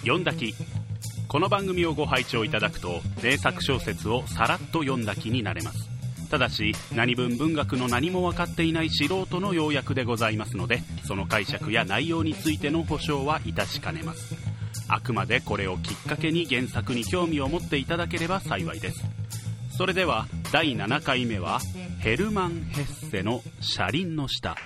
読んだき。この番組をご拝聴いただくと名作小説をさらっと読んだ気になれます。ただし何分文学の何も分かっていない素人の要約でございますのでその解釈や内容についての保証はいたしかねます。あくまでこれをきっかけに原作に興味を持っていただければ幸いです。それでは第7回目はヘルマン・ヘッセの「車輪の下」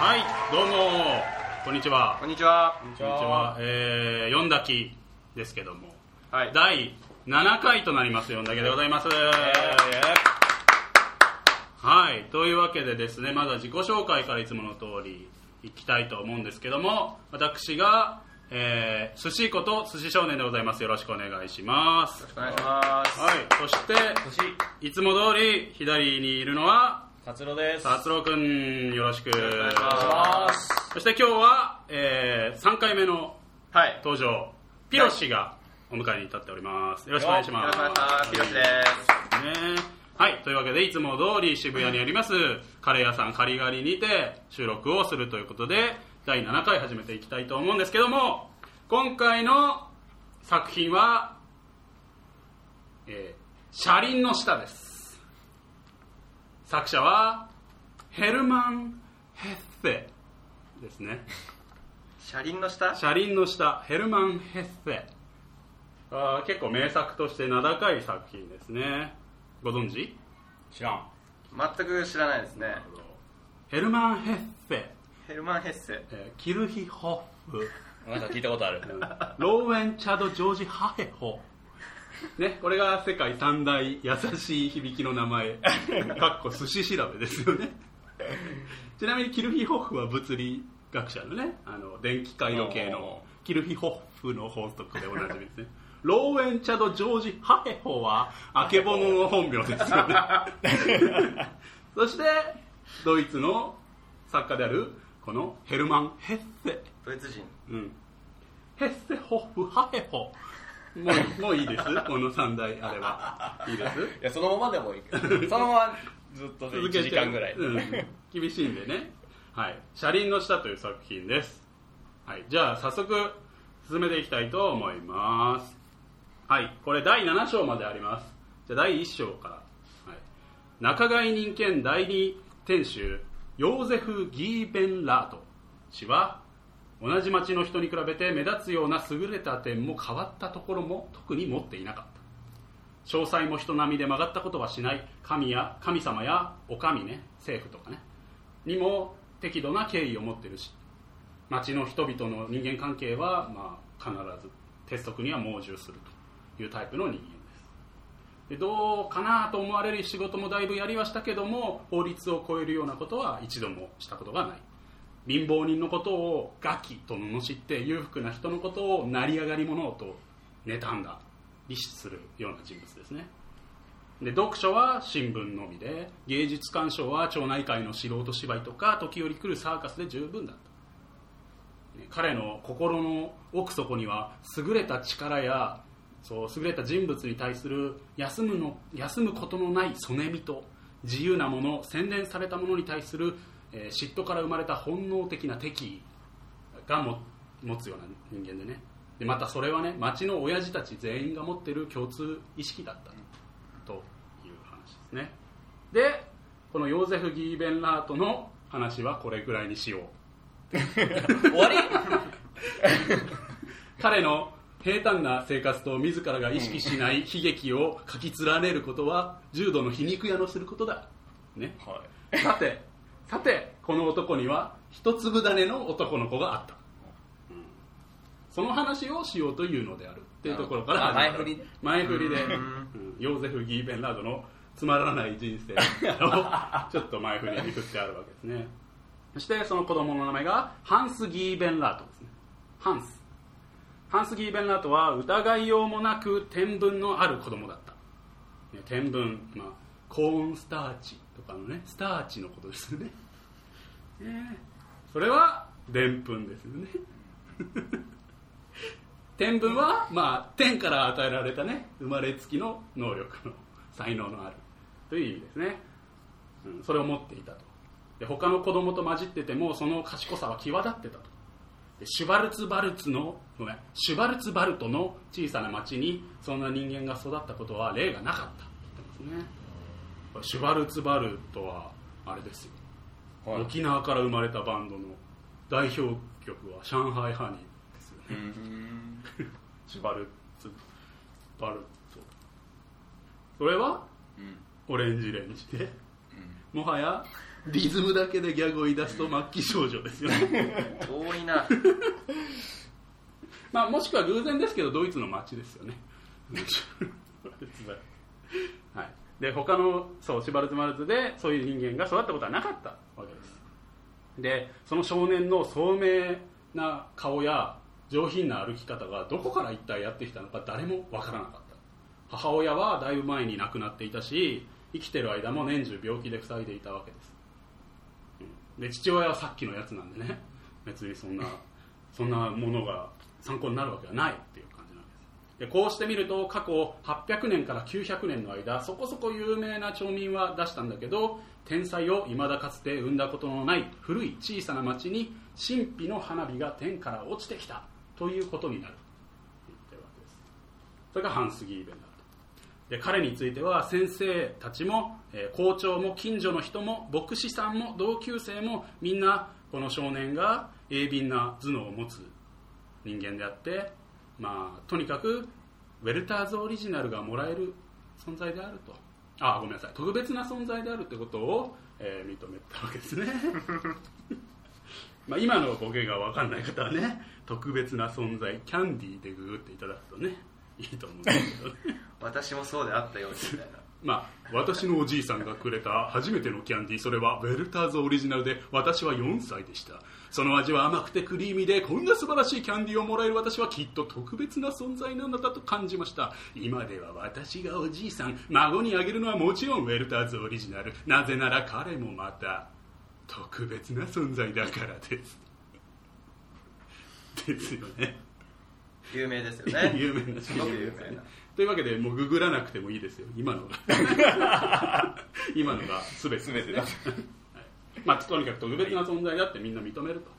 はいどうも。こんにちは。こんにちは。こんにちは、えー、読んだきですけども。はい。第7回となります読んだけでございます、はいというわけでですねまずは自己紹介からいつもの通りいきたいと思うんですけども私が、えー、寿司こと寿司少年でございます。よろしくお願いします。お願いします。はいそしていつも通り左にいるのは達郎です。達郎くんよろしくお願いします。そして今日は、えー、3回目のはい。登場ピロシがお迎えに立っておりますよろしくお願いします。ピロシです。ねはいというわけでいつも通り渋谷にありますカレー屋さんカリガリにて収録をするということで第7回始めていきたいと思うんですけども今回の作品は「えー車輪の下」です作者はヘルマン・ヘッセですね。車輪の下？車輪の下ヘルマン・ヘッセあー結構名作として名高い作品ですね。ご存知？知らん。全く知らないですね。ヘルマン・ヘッセ、ヘルマン・ヘッセ。えーキルヒ・ホッフなんか聞いたことある。ローウェン・チャド・ジョージ・ハヘホね、これが世界三大優しい響きの名前。かっこ寿司調べですよね。ちなみにキルヒ・ホッフは物理学者のねあの電気回路系のキルヒ・ホッフの法則でおなじみですね。ローウェン・チャド・ジョージ・ハヘホはあけぼのの本名ですよね。そしてドイツの作家であるこのヘルマン・ヘッセ。ドイツ人。うん、ヘッセホフハヘホもうもういいです。この三大あれは。いいです？いや、そのままでもいい。けど。そのままずっとで1時間ぐらい。うん、厳しいんでね。はい「車輪の下」という作品です。はい。じゃあ早速進めていきたいと思います。はい。これ第7章まであります。じゃあ第1章から、はい、仲買人兼代理店主ヨーゼフ・ギーベンラート氏は同じ町の人に比べて目立つような優れた点も変わったところも特に持っていなかった。詳細も人並みで曲がったことはしない。神や神様やお上ね政府とかね。にも適度な敬意を持っているし。町の人々の人間関係は、まあ、必ず鉄則には盲従すると。いうタイプの人間です。でどうかなと思われる仕事もだいぶやりはしたけども法律を超えるようなことは一度もしたことがない。貧乏人のことをガキと罵って裕福な人のことを成り上がり者と妬んだ利子するような人物ですね。で読書は新聞のみで芸術鑑賞は町内会の素人芝居とか時折来るサーカスで十分だった彼の心の奥底には優れた力やそう優れた人物に対する休むの休むことのないそねみと自由なもの洗練されたものに対する、えー嫉妬から生まれた本能的な敵意がも持つような人間でね。でまたそれはね町の親父たち全員が持っている共通意識だったと。いう話ですね。でこのヨーゼフ・ギーベンラートの話はこれぐらいにしよう。終わり？彼の平坦な生活と自らが意識しない悲劇を書き連ねることは重度の皮肉屋のすることだ、ね、はさてさてこの男には一粒種の男の子があった、うんその話をしようというのであるっていうところからあ前振り。ね前振りで、うん。ヨーゼフ・ギーベンラードのつまらない人生を ちょっと前振りに振ってあるわけですね。そしてその子供の名前がハンス・ギーベンラートですね。ハンス。ハンス・ギーベンラートは疑いようもなく天分のある子供だった、ね、天分、まあ、コーンスターチとかのねスターチのことですよね。ね。それはでんぷんですよね。天分は、まあ、天から与えられたね生まれつきの能力の才能のある。という意味ですね、うん、それを持っていたと。で他の子供と混じっててもその賢さは際立ってたと。でシュバルツバルツのごめんシュバルツバルトの小さな町にそんな人間が育ったことは例がなかったって言ってますね。シュバルツバルトはあれですよ、はい。沖縄から生まれたバンドの代表曲は「上海ハニー」ですよね、うん。シュバルツバルト。それは？うん。オレンジレンジで？もはや？リズムだけでギャグを言い出すと末期症状ですよね。多いな。まあもしくは偶然ですけどドイツの街ですよね。はい、で他のそうシュバルツマルツでそういう人間が育ったことはなかったわけです。でその少年の聡明な顔や上品な歩き方がどこから一体やってきたのか誰もわからなかった。母親はだいぶ前に亡くなっていたし生きてる間も年中病気で塞いでいたわけです。で父親はさっきのやつなんでね。別にそんなそんなものが参考になるわけはないっていう感でこうしてみると過去800年から900年の間そこそこ有名な町民は出したんだけど天才を未だかつて生んだことのない古い小さな町に神秘の花火が天から落ちてきたということになる。と言ってるわけです。それがハンス・ギーベンだとで彼については先生たちも、え校長も近所の人も牧師さんも同級生もみんなこの少年が鋭敏な頭脳を持つ人間であって、まあ、とにかくウェルターズオリジナルがもらえる存在であると。あごめんなさい。特別な存在であるということを、えー認めたわけですね。まあ今のボケが分かんない方はね特別な存在キャンディーでググっていただくとねいいと思うんですけどね。私もそうであったようにみたいなまあ、私のおじいさんがくれた初めてのキャンディーそれはウェルターズオリジナルで私は4歳でした。その味は甘くてクリーミーでこんな素晴らしいキャンディーをもらえる私はきっと特別な存在なのだと感じました。今では私がおじいさん孫にあげるのはもちろんウェルターズオリジナルなぜなら彼もまた特別な存在だからです。ですよね。有名ですよね。有名な。すごく有名なというわけでもうググらなくてもいいですよ。今のが。今のが全て。ですね全てだ。はい。まあ、とにかく特別な存在だってみんな認めると。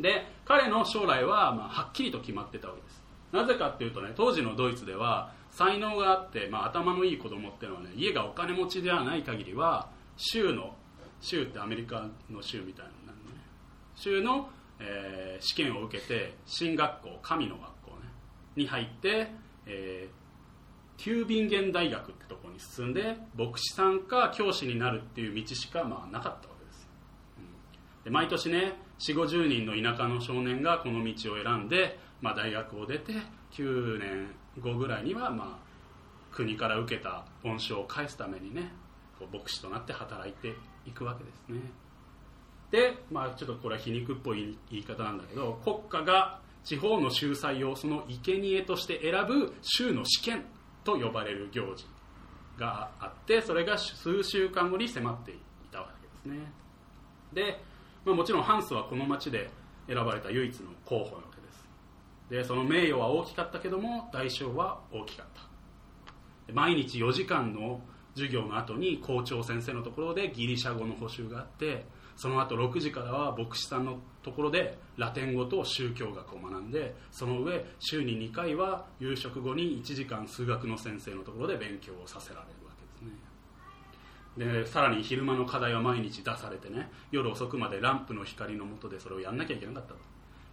で彼の将来は、まあ、はっきりと決まってたわけです。なぜかっていうとね当時のドイツでは才能があって、まあ、頭のいい子供っていうのはね家がお金持ちではない限りは州の州ってアメリカの州みたいなのになるのね。州の、えー試験を受けて進学校神の学校ねに入って、えーテュービンゲン大学ってとこに進んで牧師さんか教師になるっていう道しかまあなかったわけです、うん。で毎年ね4 5 0人の田舎の少年がこの道を選んで、まあ、大学を出て9年後ぐらいには、まあ、国から受けた恩賞を返すためにねこう牧師となって働いていくわけですね。で、まあ、ちょっとこれは皮肉っぽい言い方なんだけど国家が地方の秀才をその生贄として選ぶ州の試験。と呼ばれる行事があってそれが数週間後に迫っていたわけですね。で、まあ、もちろんハンスはこの町で選ばれた唯一の候補なわけです。でその名誉は大きかったけども代償は大きかった。毎日4時間の授業の後に校長先生のところでギリシャ語の補習があってその後6時からは牧師さんのところでラテン語と宗教学を学んでその上週に2回は夕食後に1時間数学の先生のところで勉強をさせられるわけですね。でさらに昼間の課題は毎日出されてね夜遅くまでランプの光の下でそれをやんなきゃいけなかったと。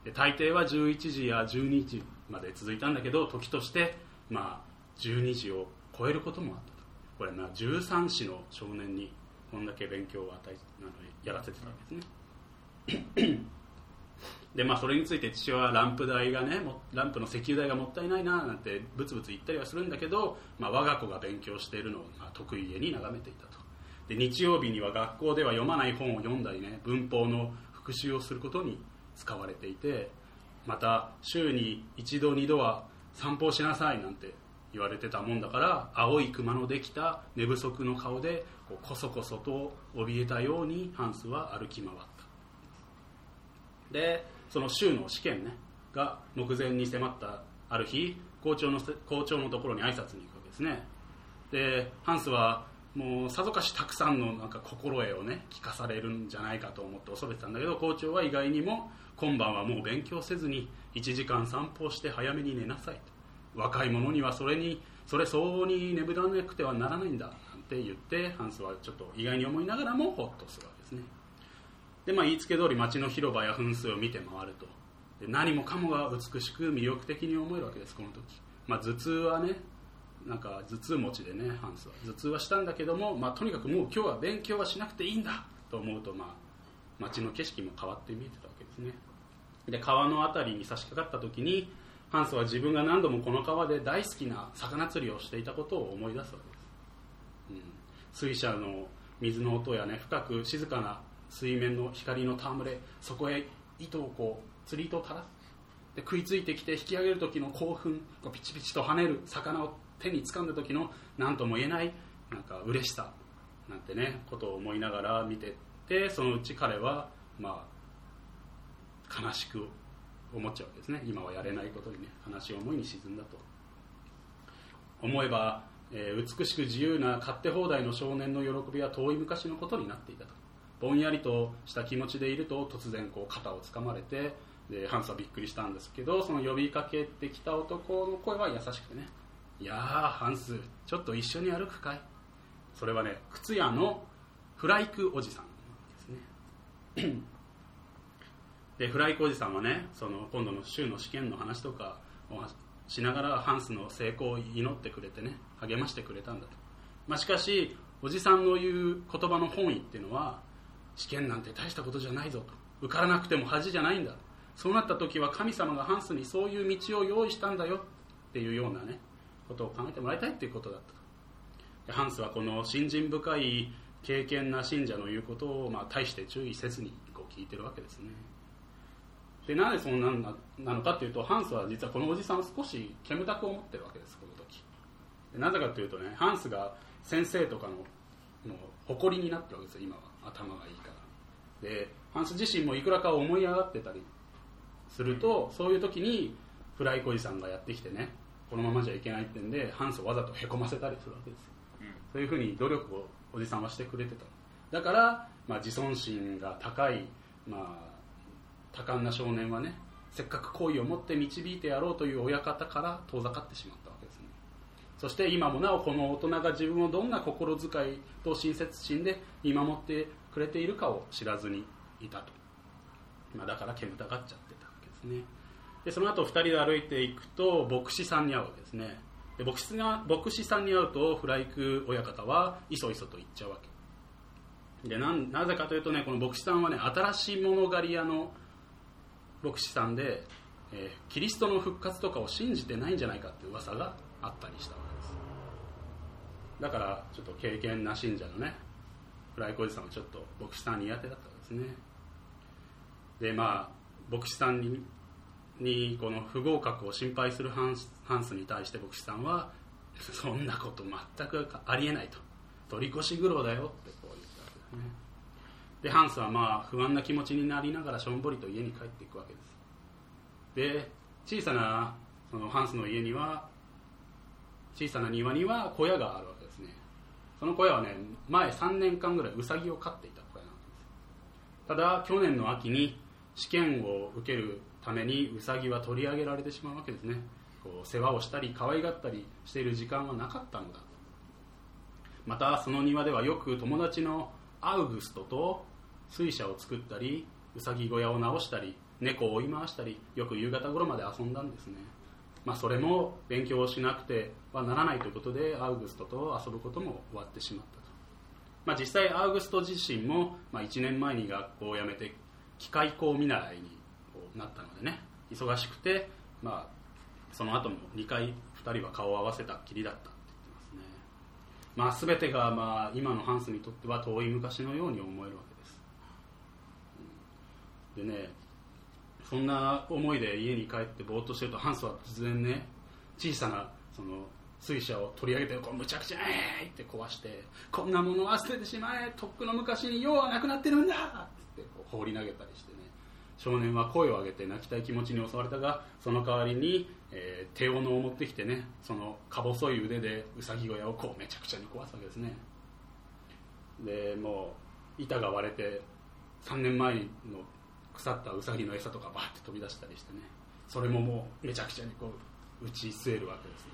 で大抵は11時や12時まで続いたんだけど時としてまあ12時を超えることもあったと。これな13歳の少年にこんだけ勉強を与えやらせてたわけですね。でまあそれについて父はランプ代がねランプの石油代がもったいないななんてブツブツ言ったりはするんだけど、まあ、我が子が勉強しているのを、得意げに眺めていたと。で日曜日には学校では読まない本を読んだりね文法の復習をすることに使われていてまた週に一度二度は散歩しなさいなんて言われてたもんだから青い熊のできた寝不足の顔でこうこそこそと怯えたようにハンスは歩き回った。でその週の試験ねが目前に迫ったある日校長の校長のところに挨拶に行くわけですね。でハンスはもうさぞかしたくさんのなんか心得をね聞かされるんじゃないかと思って恐れてたんだけど校長は意外にも今晩はもう勉強せずに1時間散歩して早めに寝なさいと若い者にはそれにそれ相応に眠らなくてはならないんだなんて言ってハンスはちょっと意外に思いながらもホッとするわけですね。で、まあ、言いつけ通り街の広場や噴水を見て回ると。で何もかもが美しく魅力的に思えるわけですこの時、まあ、頭痛はねなんか頭痛持ちでねハンスは。頭痛はしたんだけども、まあ、とにかくもう今日は勉強はしなくていいんだと思うと、まあ、街の景色も変わって見えてたわけですね。で川の辺りに差し掛かった時にハンスは自分が何度もこの川で大好きな魚釣りをしていたことを思い出すわけです、うん、水車の水の音やね深く静かな水面の光の戯れそこへ糸をこう釣り糸を垂らす。で食いついてきて引き上げる時の興奮こうピチピチと跳ねる魚を手に掴んだ時の何とも言えないなんか嬉しさなんてねことを思いながら見ててそのうち彼はまあ悲しく思っちゃうわけですね。今はやれないことにね悲しい思いに沈んだと。思えば、えー美しく自由な勝手放題の少年の喜びは遠い昔のことになっていたと。ぼんやりとした気持ちでいると突然こう肩をつかまれてでハンスはびっくりしたんですけどその呼びかけてきた男の声は優しくてね「いやーハンスちょっと一緒に歩くかい?」それはね靴屋のフライクおじさんですね でフライクおじさんはねその今度の週の試験の話とかをしながらハンスの成功を祈ってくれてね励ましてくれたんだと、まあ、しかしおじさんの言う言葉の本意っていうのは試験なんて大したことじゃないぞ。と受からなくても恥じゃないんだ。そうなった時は神様がハンスにそういう道を用意したんだよ。っていうようなねことを考えてもらいたいっていうことだった。でハンスはこの信心深い敬虔な信者の言うことを、まあ、大して注意せずにこう聞いてるわけですね。でなぜそんなんななのかというとハンスは実はこのおじさんを少し煙たく思ってるわけですこの時。でなぜかというとねハンスが先生とかのの誇りになってるわけですよ今は。頭がいいから。でハンス自身もいくらか思い上がってたりするとそういう時にフライコおじさんがやってきてねこのままじゃいけないってんでハンスをわざとへこませたりするわけですよ。そういうふうに努力をおじさんはしてくれてた。だから、まあ、自尊心が高い、まあ、多感な少年はねせっかく好意を持って導いてやろうという親方から遠ざかってしまったわけですね。そして今もなおこの大人が自分をどんな心遣いと親切心で見守ってくれているかを知らずにいたと、まあ、だから煙たがっちゃってたわけですね。でその後2人で歩いていくと牧師さんに会うわけですね。で牧師が牧師さんに会うとフライク親方はいそいそと行っちゃうわけ。でなぜかというとねこの牧師さんはね新しい物狩り屋の牧師さんで、えーキリストの復活とかを信じてないんじゃないかって噂があったりしたわけです。だからちょっと経験な信者のねライクおじさんはちょっと牧師さん苦手だったわけですね。でまあ牧師さんににこの不合格を心配するハンスハンスに対して牧師さんは そんなこと全くありえないと。取り越し苦労だよってこう言ったわけですね。でハンスはまあ不安な気持ちになりながらしょんぼりと家に帰っていくわけです。で小さなそのハンスの家には小さな庭には小屋があるわけです。その小屋はね前3年間ぐらいウサギを飼っていた小屋なんです。ただ去年の秋に試験を受けるためにウサギは取り上げられてしまうわけですね。こう世話をしたり可愛がったりしている時間はなかったのだまたその庭ではよく友達のアウグストと水車を作ったりウサギ小屋を直したり猫を追い回したりよく夕方頃まで遊んだんですね。まあ、それも勉強をしなくてはならないということでアウグストと遊ぶことも終わってしまったと、まあ、実際アウグスト自身も、まあ、1年前に学校を辞めて機械工見習いになったのでね忙しくて、まあ、その後も2回2人は顔を合わせたっきりだったって言ってますね、まあ、全てが、まあ、今のハンスにとっては遠い昔のように思えるわけです。でねそんな思いで家に帰ってぼーっとしてるとハンスは突然ね小さなその水車を取り上げてこうむちゃくちゃえーって壊してこんなものは捨ててしまえとっくの昔に用はなくなってるんだって放り投げたりしてね。少年は声を上げて泣きたい気持ちに襲われたがその代わりに、えー手斧を持ってきてねそのか細い腕でウサギ小屋をこうめちゃくちゃに壊すわけですね。でもう板が割れて3年前の腐ったウサギの餌とかバーって飛び出したりしてね。それももうめちゃくちゃにこう打ち据えるわけですね。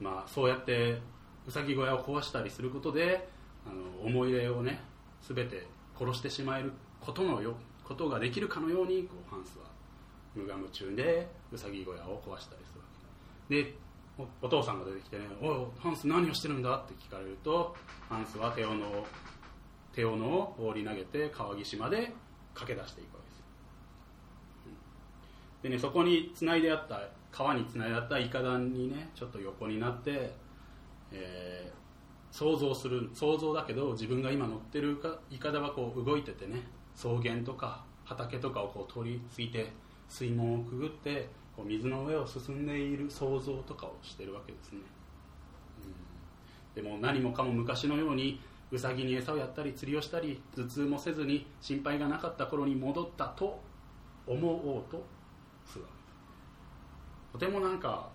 まあそうやってウサギ小屋を壊したりすることであの思い出をね全て殺してしまえることのよことができるかのようにこうハンスは無我夢中でウサギ小屋を壊したりするわけ。でお父さんが出てきてね「おいハンス何をしてるんだ?」って聞かれるとハンスは手斧を手斧を放り投げて川岸まで駆け出していくわけです。でねそこにつないであった川につないであったイカダにねちょっと横になって、えー想像する想像だけど自分が今乗ってるいかイカダはこう動いててね草原とか畑とかをこう通り過ぎて水門をくぐってこう水の上を進んでいる想像とかをしてるわけですね、うん。でも何もかも昔のようにウサギに餌をやったり釣りをしたり頭痛もせずに心配がなかった頃に戻ったと思おうとするわけ。ですとてもなんか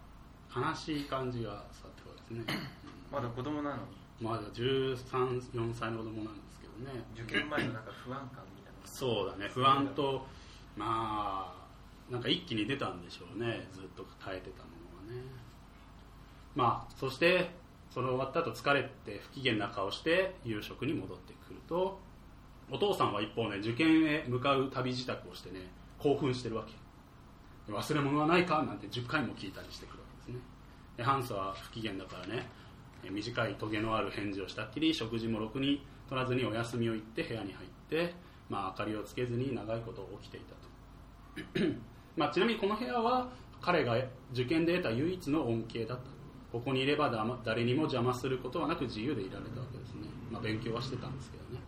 悲しい感じが伝わってくるわけですね。まだ子供なのに。まだ134歳の子供なんですけどね。受験前のなんか不安感みたいな。そうだね。不安とまあなんか一気に出たんでしょうね。ずっと耐えてたものがね。まあそしてそれ終わった後疲れて不機嫌な顔して夕食に戻ってくるとお父さんは一方ね受験へ向かう旅支度をしてね興奮してるわけ忘れ物はないか？なんて10回も聞いたりしてくるわけですね。でハンスは不機嫌だからね短いトゲのある返事をしたっきり食事もろくに取らずにお休みを言って部屋に入って、まあ、明かりをつけずに長いこと起きていたと。まあちなみにこの部屋は彼が受験で得た唯一の恩恵だったここにいれば誰にも邪魔することはなく自由でいられたわけですね、まあ、勉強はしてたんですけどね。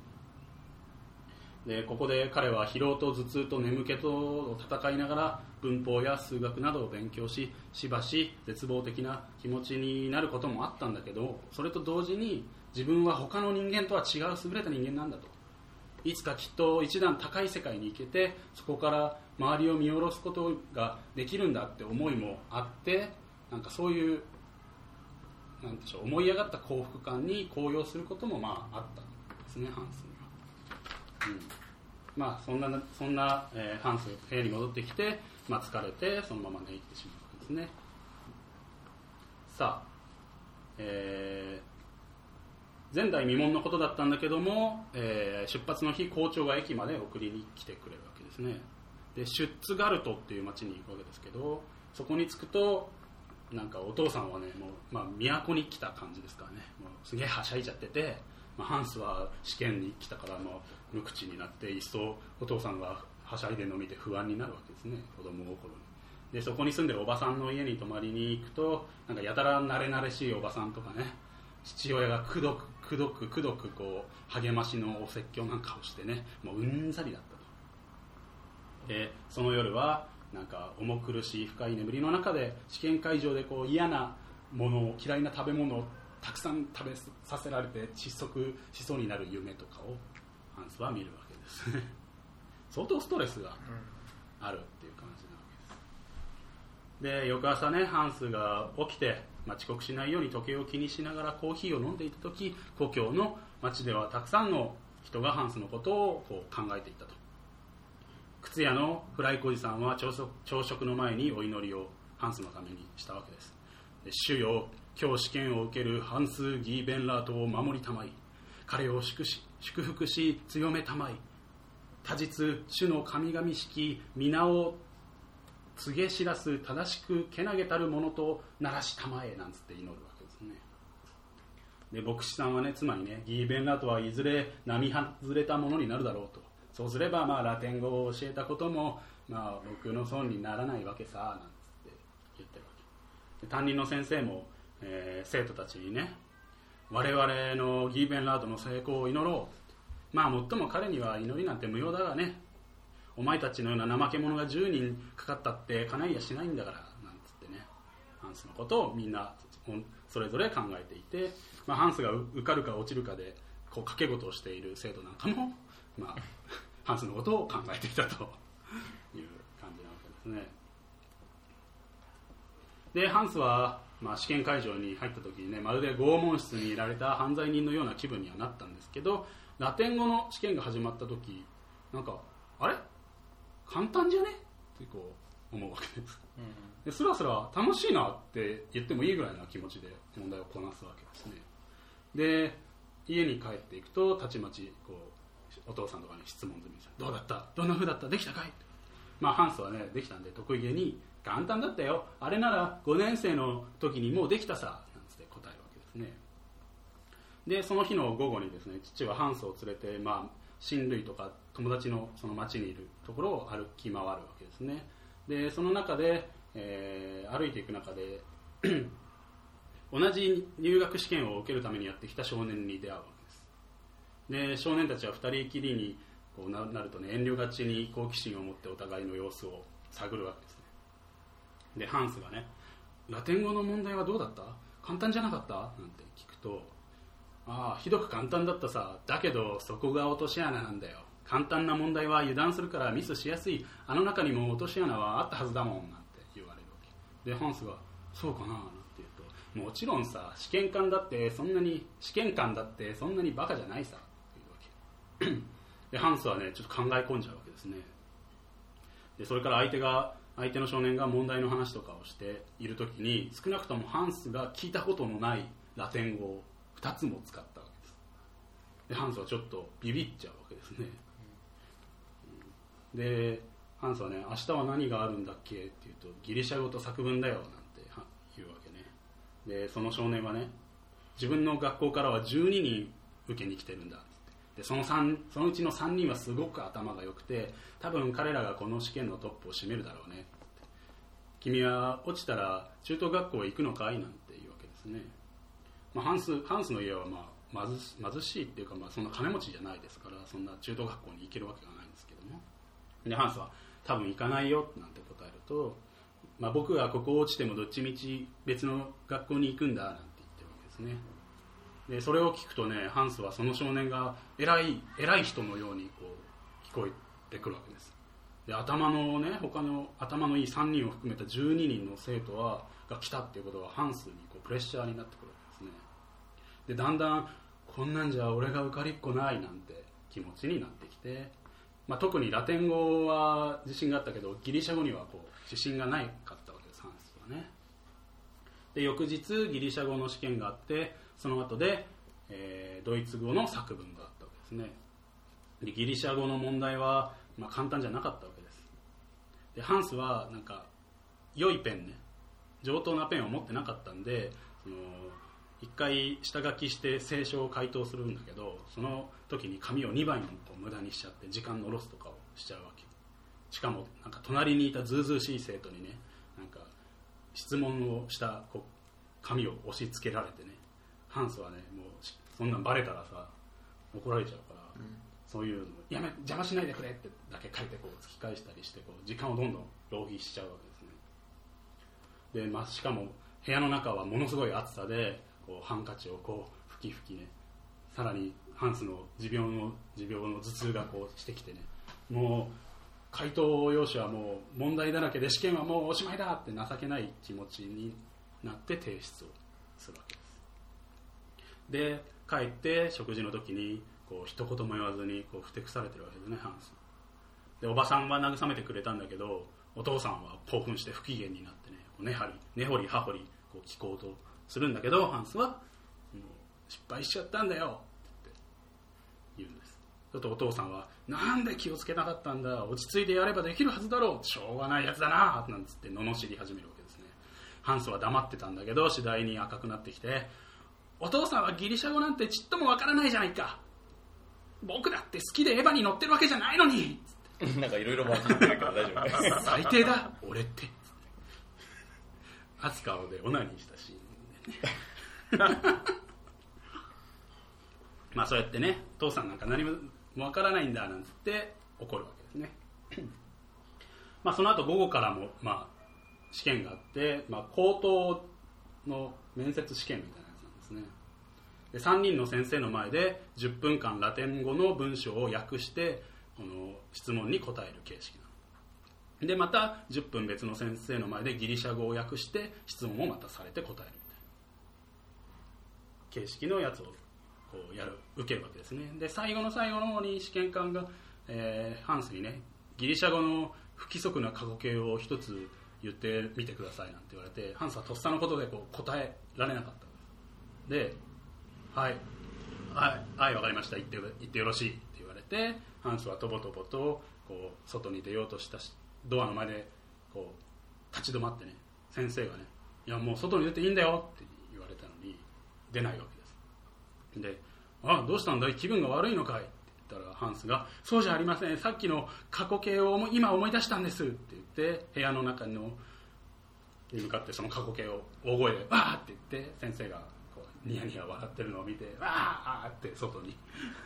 でここで彼は疲労と頭痛と眠気と戦いながら文法や数学などを勉強ししばし絶望的な気持ちになることもあったんだけどそれと同時に自分は他の人間とは違う優れた人間なんだと。いつかきっと一段高い世界に行けてそこから周りを見下ろすことができるんだって思いもあってなんかそういうなんでしょう思い上がった幸福感に高揚することもまああったんですねハンスには。うん。まあ、そんなそんな、えーハンス部屋に戻ってきて、まあ、疲れてそのまま寝入ってしまうわけですね。さあ、えー前代未聞のことだったんだけども、えー出発の日校長が駅まで送りに来てくれるわけですね。でシュッツガルトっていう町に行くわけですけどそこに着くとなんかお父さんはねもう、まあ、都に来た感じですからね。もうすげえはしゃいじゃってて、まあ、ハンスは試験に来たからもう無口になって一層お父さんがはしゃいでるのを見て不安になるわけですね。子供心に。でそこに住んでるおばさんの家に泊まりに行くとなんかやたら慣れ慣れしいおばさんとかね父親がくどくくどくくどくこう励ましのお説教なんかをしてねもううんざりだったと。でその夜はなんか重苦しい深い眠りの中で試験会場でこう嫌なものを嫌いな食べ物をたくさん食べさせられて窒息しそうになる夢とかをハンスは見るわけです。ね 相当ストレスがあるっていう感じなわけです。で翌朝ねハンスが起きて、まあ、遅刻しないように時計を気にしながらコーヒーを飲んでいた時故郷の町ではたくさんの人がハンスのことをこう考えていたと靴屋のフライコジさんは朝食朝食の前にお祈りをハンスのためにしたわけです。主よ今日試験を受けるハンス・ギーベンラートを守りたまい。彼を祝し祝福し強めたまい。多日主の神々式皆を告げ知らす正しくけなげたるものとならしたまえなんつって祈るわけですね。で牧師さんはね妻にねギーベンラートはいずれ並外れたものになるだろうと。そうすればまあラテン語を教えたこともまあ僕の損にならないわけさなんつって言ってるわけ。担任の先生も、えー生徒たちにね我々のギーベンラートの成功を祈ろう。まあもっとも彼には祈りなんて無用だがねお前たちのような怠け者が10人かかったって叶いやしないんだからなんつってね。ハンスのことをみんなそれぞれ考えていて、まあ、ハンスが受かるか落ちるかでこう掛け事をしている生徒なんかも、まあ、ハンスのことを考えていたという感じなわけですね。でハンスはまあ、試験会場に入った時にねまるで拷問室にいられた犯罪人のような気分にはなったんですけどラテン語の試験が始まった時なんかあれ？簡単じゃね？ってこう思うわけです。でスラスラ楽しいなって言ってもいいぐらいな気持ちで問題をこなすわけですね。で家に帰っていくとたちまちこうお父さんとかに質問済みですどうだった？どんな風だった？できたかい？まあハンスはねできたんで得意げに簡単だったよ。あれなら5年生の時にもうできたさ。なんつって答えるわけですね。でその日の午後にですね父はハンスを連れて、まあ、親類とか友達のその町にいるところを歩き回るわけですね。でその中で、えー歩いていく中で 同じ入学試験を受けるためにやってきた少年に出会うわで少年たちは2人きりにこうなるとね遠慮がちに好奇心を持ってお互いの様子を探るわけですね。でハンスがねラテン語の問題はどうだった？簡単じゃなかった？なんて聞くとああひどく簡単だったさ。だけどそこが落とし穴なんだよ。簡単な問題は油断するからミスしやすい。あの中にも落とし穴はあったはずだもん。なんて言われるわけ。でハンスがそうかな？なんて言うともちろんさ試験官だってそんなに試験官だってそんなにバカじゃないさ。でハンスはねちょっと考え込んじゃうわけですね。でそれから相手が相手の少年が問題の話とかをしている時に少なくともハンスが聞いたことのないラテン語を2つも使ったわけです。でハンスはちょっとビビっちゃうわけですね、でハンスはね明日は何があるんだっけ？って言うとギリシャ語と作文だよなんて言うわけね。でその少年はね自分の学校からは12人受けに来てるんだでその3そのうちの3人はすごく頭が良くて多分彼らがこの試験のトップを占めるだろうね君は落ちたら中等学校へ行くのかいなんていうわけですね、まあ、ハンスハンスの家はまあ貧し貧しいっていうかまあそんな金持ちじゃないですからそんな中等学校に行けるわけがないんですけども。でハンスは多分行かないよなんて答えると、まあ、僕がここ落ちてもどっちみち別の学校に行くんだなんて言ってるわけですね。でそれを聞くとねハンスはその少年が偉い偉い人のようにこう聞こえてくるわけです。で頭のね他の頭のいい3人を含めた12人の生徒はが来たっていうことはハンスにこうプレッシャーになってくるわけですね。でだんだんこんなんじゃ俺が受かりっこないなんて気持ちになってきて、まあ、特にラテン語は自信があったけどギリシャ語にはこう自信がないかったわけですハンスはね。で翌日ギリシャ語の試験があってその後で、えードイツ語の作文があったわけですね。でギリシャ語の問題は、まあ、簡単じゃなかったわけです。でハンスはなんか良いペンね。上等なペンを持ってなかったんでその一回下書きして聖書を回答するんだけどその時に紙を2枚もこう無駄にしちゃって時間のロスとかをしちゃうわけ。しかもなんか隣にいたずうずうしい生徒にねなんか質問をしたこう紙を押し付けられてね。ハンスはねもうしそんなんバレたらさ怒られちゃうから、そういうのやめ邪魔しないでくれってだけ書いてこう突き返したりしてこう時間をどんどん浪費しちゃうわけですね。で、まあ、しかも部屋の中はものすごい暑さでこうハンカチをこう吹き吹きねさらにハンスの持病の持病の頭痛がこうしてきてねもう回答用紙はもう問題だらけで試験はもうおしまいだって情けない気持ちになって提出をするわけ。ですで帰って食事の時にこう一言も言わずにこうふてくされてるわけですねハンス。でおばさんは慰めてくれたんだけどお父さんは興奮して不機嫌になってねこう根張り根掘り葉掘りこう聞こうとするんだけどハンスは失敗しちゃったんだよって言うんです。ちょっとお父さんはなんで気をつけなかったんだ落ち着いてやればできるはずだろうしょうがないやつだななんつって罵り始めるわけですね。ハンスは黙ってたんだけど次第に赤くなってきてお父さんはギリシャ語なんてちっともわからないじゃないか。僕だって好きでエヴァに乗ってるわけじゃないのに。なんかいろいろ混じってるから大丈夫最低だ俺って。熱顔でオナニーしたシーンでね。まあそうやってね父さんなんか何もわからないんだなんつって怒るわけですね。まあその後午後からもまあ試験があって、まあ、口頭の面接試験みたいですね。で3人の先生の前で10分間ラテン語の文章を訳してこの質問に答える形式なの。でまた10分別の先生の前でギリシャ語を訳して質問をまたされて答えるみたいな形式のやつをこうやる受けるわけですね。で最後の最後の方に試験官が、えーハンスにねギリシャ語の不規則な過去形を一つ言ってみてくださいなんて言われてハンスはとっさのことでこう答えられなかったではいはい、はい、わかりました言ってよ言ってよろしいって言われてハンスはとぼとぼとこう外に出ようとしたしドアの前でこう立ち止まってね先生がね「いやもう外に出ていいんだよ」って言われたのに出ないわけですで「あどうしたんだい？気分が悪いのかい?」って言ったらハンスが「そうじゃありませんさっきの過去形を今思い出したんです」って言って部屋の中のに向かってその過去形を大声で「わー!」って言って先生がニヤニヤ笑ってるのを見て「わー!」って外に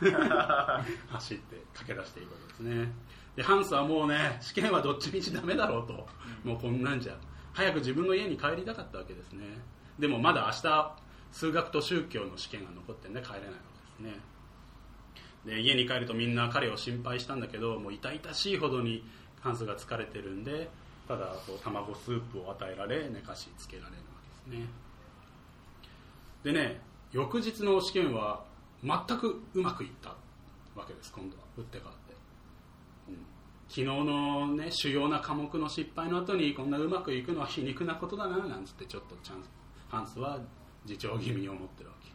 走って駆け出していくわけですね。でハンスはもうね試験はどっちみちダメだろうと、もうこんなんじゃ早く自分の家に帰りたかったわけですね。でもまだ明日数学と宗教の試験が残ってんで帰れないわけですね。で家に帰るとみんな彼を心配したんだけどもう痛々しいほどにハンスが疲れてるんでただこう卵スープを与えられ寝かしつけられるわけですねでね翌日の試験は全くうまくいったわけです今度は。打って変わって、うん。昨日のね主要な科目の失敗の後にこんなうまくいくのは皮肉なことだななんつってちょっとチャンスハンスは自重気味に思ってるわけ。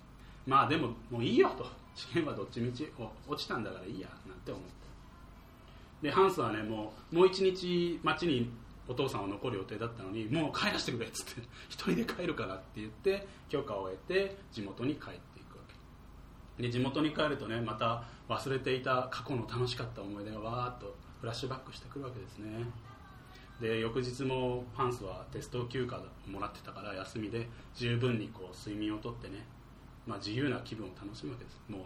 まあでももういいよと。試験はどっちみち落ちたんだからいいやなんて思って。でハンスはねもうもう一日町にお父さんは残る予定だったのにもう帰らせてくれっつって一人で帰るからって言って許可を得て地元に帰っていくわけ。で地元に帰るとねまた忘れていた過去の楽しかった思い出がわーっとフラッシュバックしてくるわけですね。で翌日もハンスはテスト休暇もらってたから休みで十分にこう睡眠をとってね、まあ、自由な気分を楽しむわけです。もう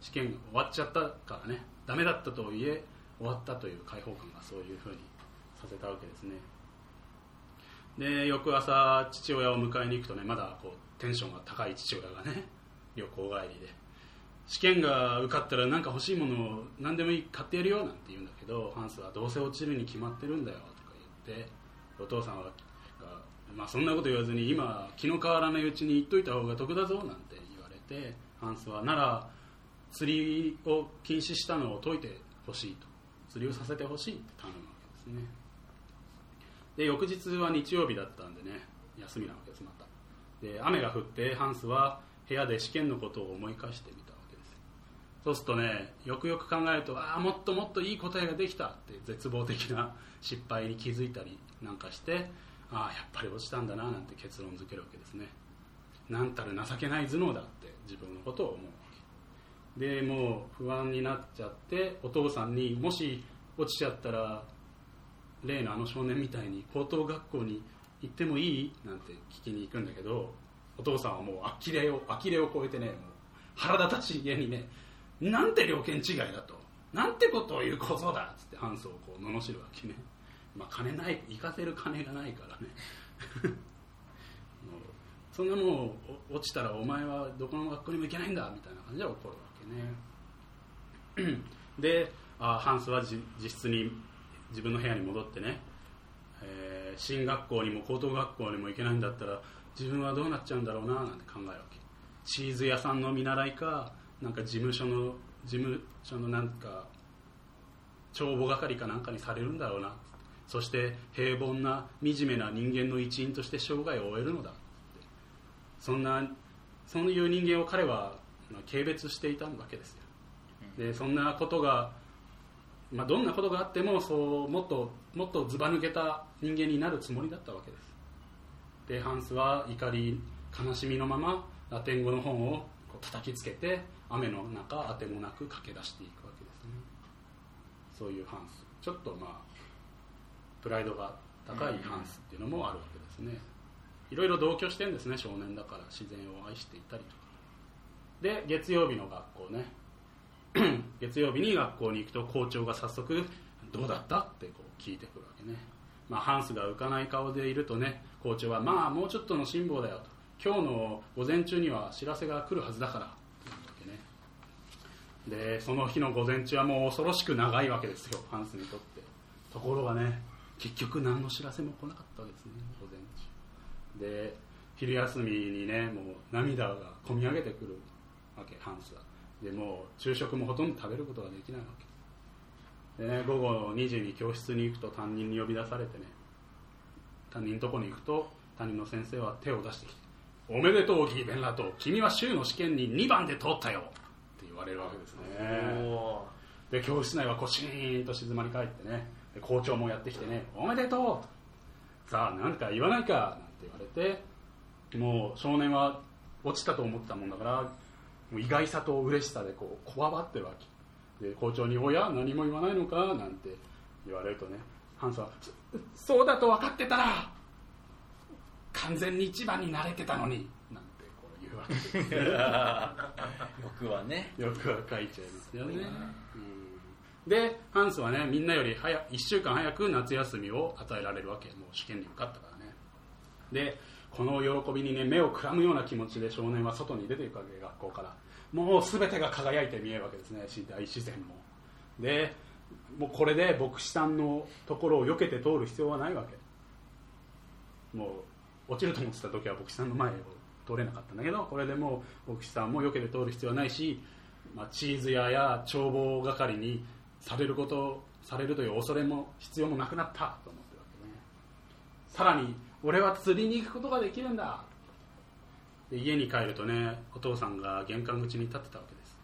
試験が終わっちゃったからねダメだったとはいえ終わったという解放感がそういうふうにさせたわけですね。で翌朝父親を迎えに行くとねまだこうテンションが高い父親がね 旅行帰りで試験が受かったら何か欲しいものを何でもいい買ってやるよなんて言うんだけどハンスはどうせ落ちるに決まってるんだよとか言ってお父さんは、まあ、そんなこと言わずに今気の変わらないうちに言っといた方が得だぞなんて言われてハンスはなら釣りを禁止したのを解いてほしいと。釣りをさせてほしいって頼むわけですね。で翌日は日曜日だったんでね休みなわけですまた。で雨が降ってハンスは部屋で試験のことを思い返してみたわけです。そうするとねよくよく考えるとああもっともっといい答えができたって絶望的な失敗に気づいたりなんかしてああやっぱり落ちたんだななんて結論付けるわけですね。なんたる情けない頭脳だって自分のことを思うわけ。でもう不安になっちゃってお父さんにもし落ちちゃったら例のあの少年みたいに高等学校に行ってもいいなんて聞きに行くんだけどお父さんはもう呆れを呆れを超えてねもう腹立たしげにねなんて了見違いだと。なんてことを言う小僧だっつってハンスをこう罵るわけね。まあ金ない行かせる金がないからね。そんなもう落ちたらお前はどこの学校にも行けないんだみたいな感じで怒るわけね。であハンスは実質に自分の部屋に戻ってね、えー進学校にも高等学校にも行けないんだったら自分はどうなっちゃうんだろうななんて考えるわけ。チーズ屋さんの見習いかなんか事務所の事務所のなんか帳簿係かなんかにされるんだろうな。そして平凡な惨めな人間の一員として生涯を終えるのだ。そんなそういう人間を彼は軽蔑していたわけですよ。でそんなことが、まあ、どんなことがあってもそうもっともっとずば抜けた人間になるつもりだったわけです。でハンスは怒り悲しみのままラテン語の本をこう叩きつけて雨の中あてもなく駆け出していくわけですね。そういうハンス。ちょっとまあプライドが高いハンスっていうのもあるわけですね。いろいろ同居してるんですね少年だから。自然を愛していたりとか。で月曜日の学校ね。月曜日に学校に行くと校長が早速「どうだった?」ってこう聞いてくるわけね、まあ、ハンスが浮かない顔でいるとね校長は「まあもうちょっとの辛抱だよ」と「今日の午前中には知らせが来るはずだから」ってわけね。でその日の午前中はもう恐ろしく長いわけですよハンスにとって。ところがね結局何の知らせも来なかったわけですね午前中。で昼休みにねもう涙がこみ上げてくるわけハンスは。でもう昼食もほとんど食べることができないわけ。でね午後2時に教室に行くと担任に呼び出されてね担任のとこに行くと担任の先生は手を出してきて「おめでとうギーベンラト君は週の試験に2番で通ったよ」って言われるわけですね。おで教室内はこうシーンと静まり返ってねで校長もやってきてね「おめでとう!」さあ何か言わないかなんて言われてもう少年は落ちたと思ってたもんだからもう意外さと嬉しさでこうこわばってるわけ。で校長に「おや何も言わないのか?」なんて言われるとねハンスは「そそうだと分かってたら完全に一番になれてたのに」なんてこう言うわけです 僕はね。よくは書いちゃいますよね、うん。でハンスはねみんなより早1週間早く夏休みを与えられるわけ。もう試験に受かったからね。でこの喜びにね目をくらむような気持ちで少年は外に出ていくわけ学校から。もう全てが輝いて見えるわけですね大自然も。でもうこれで牧師さんのところを避けて通る必要はないわけ。もう落ちると思ってた時は牧師さんの前を通れなかったんだけどこれでもう牧師さんも避けて通る必要はないし、まあ、チーズ屋や帳簿係にされることされるという恐れも必要もなくなったと思ってるわけね。さらに俺は釣りに行くことができるんだ。で家に帰るとねお父さんが玄関口に立ってたわけです。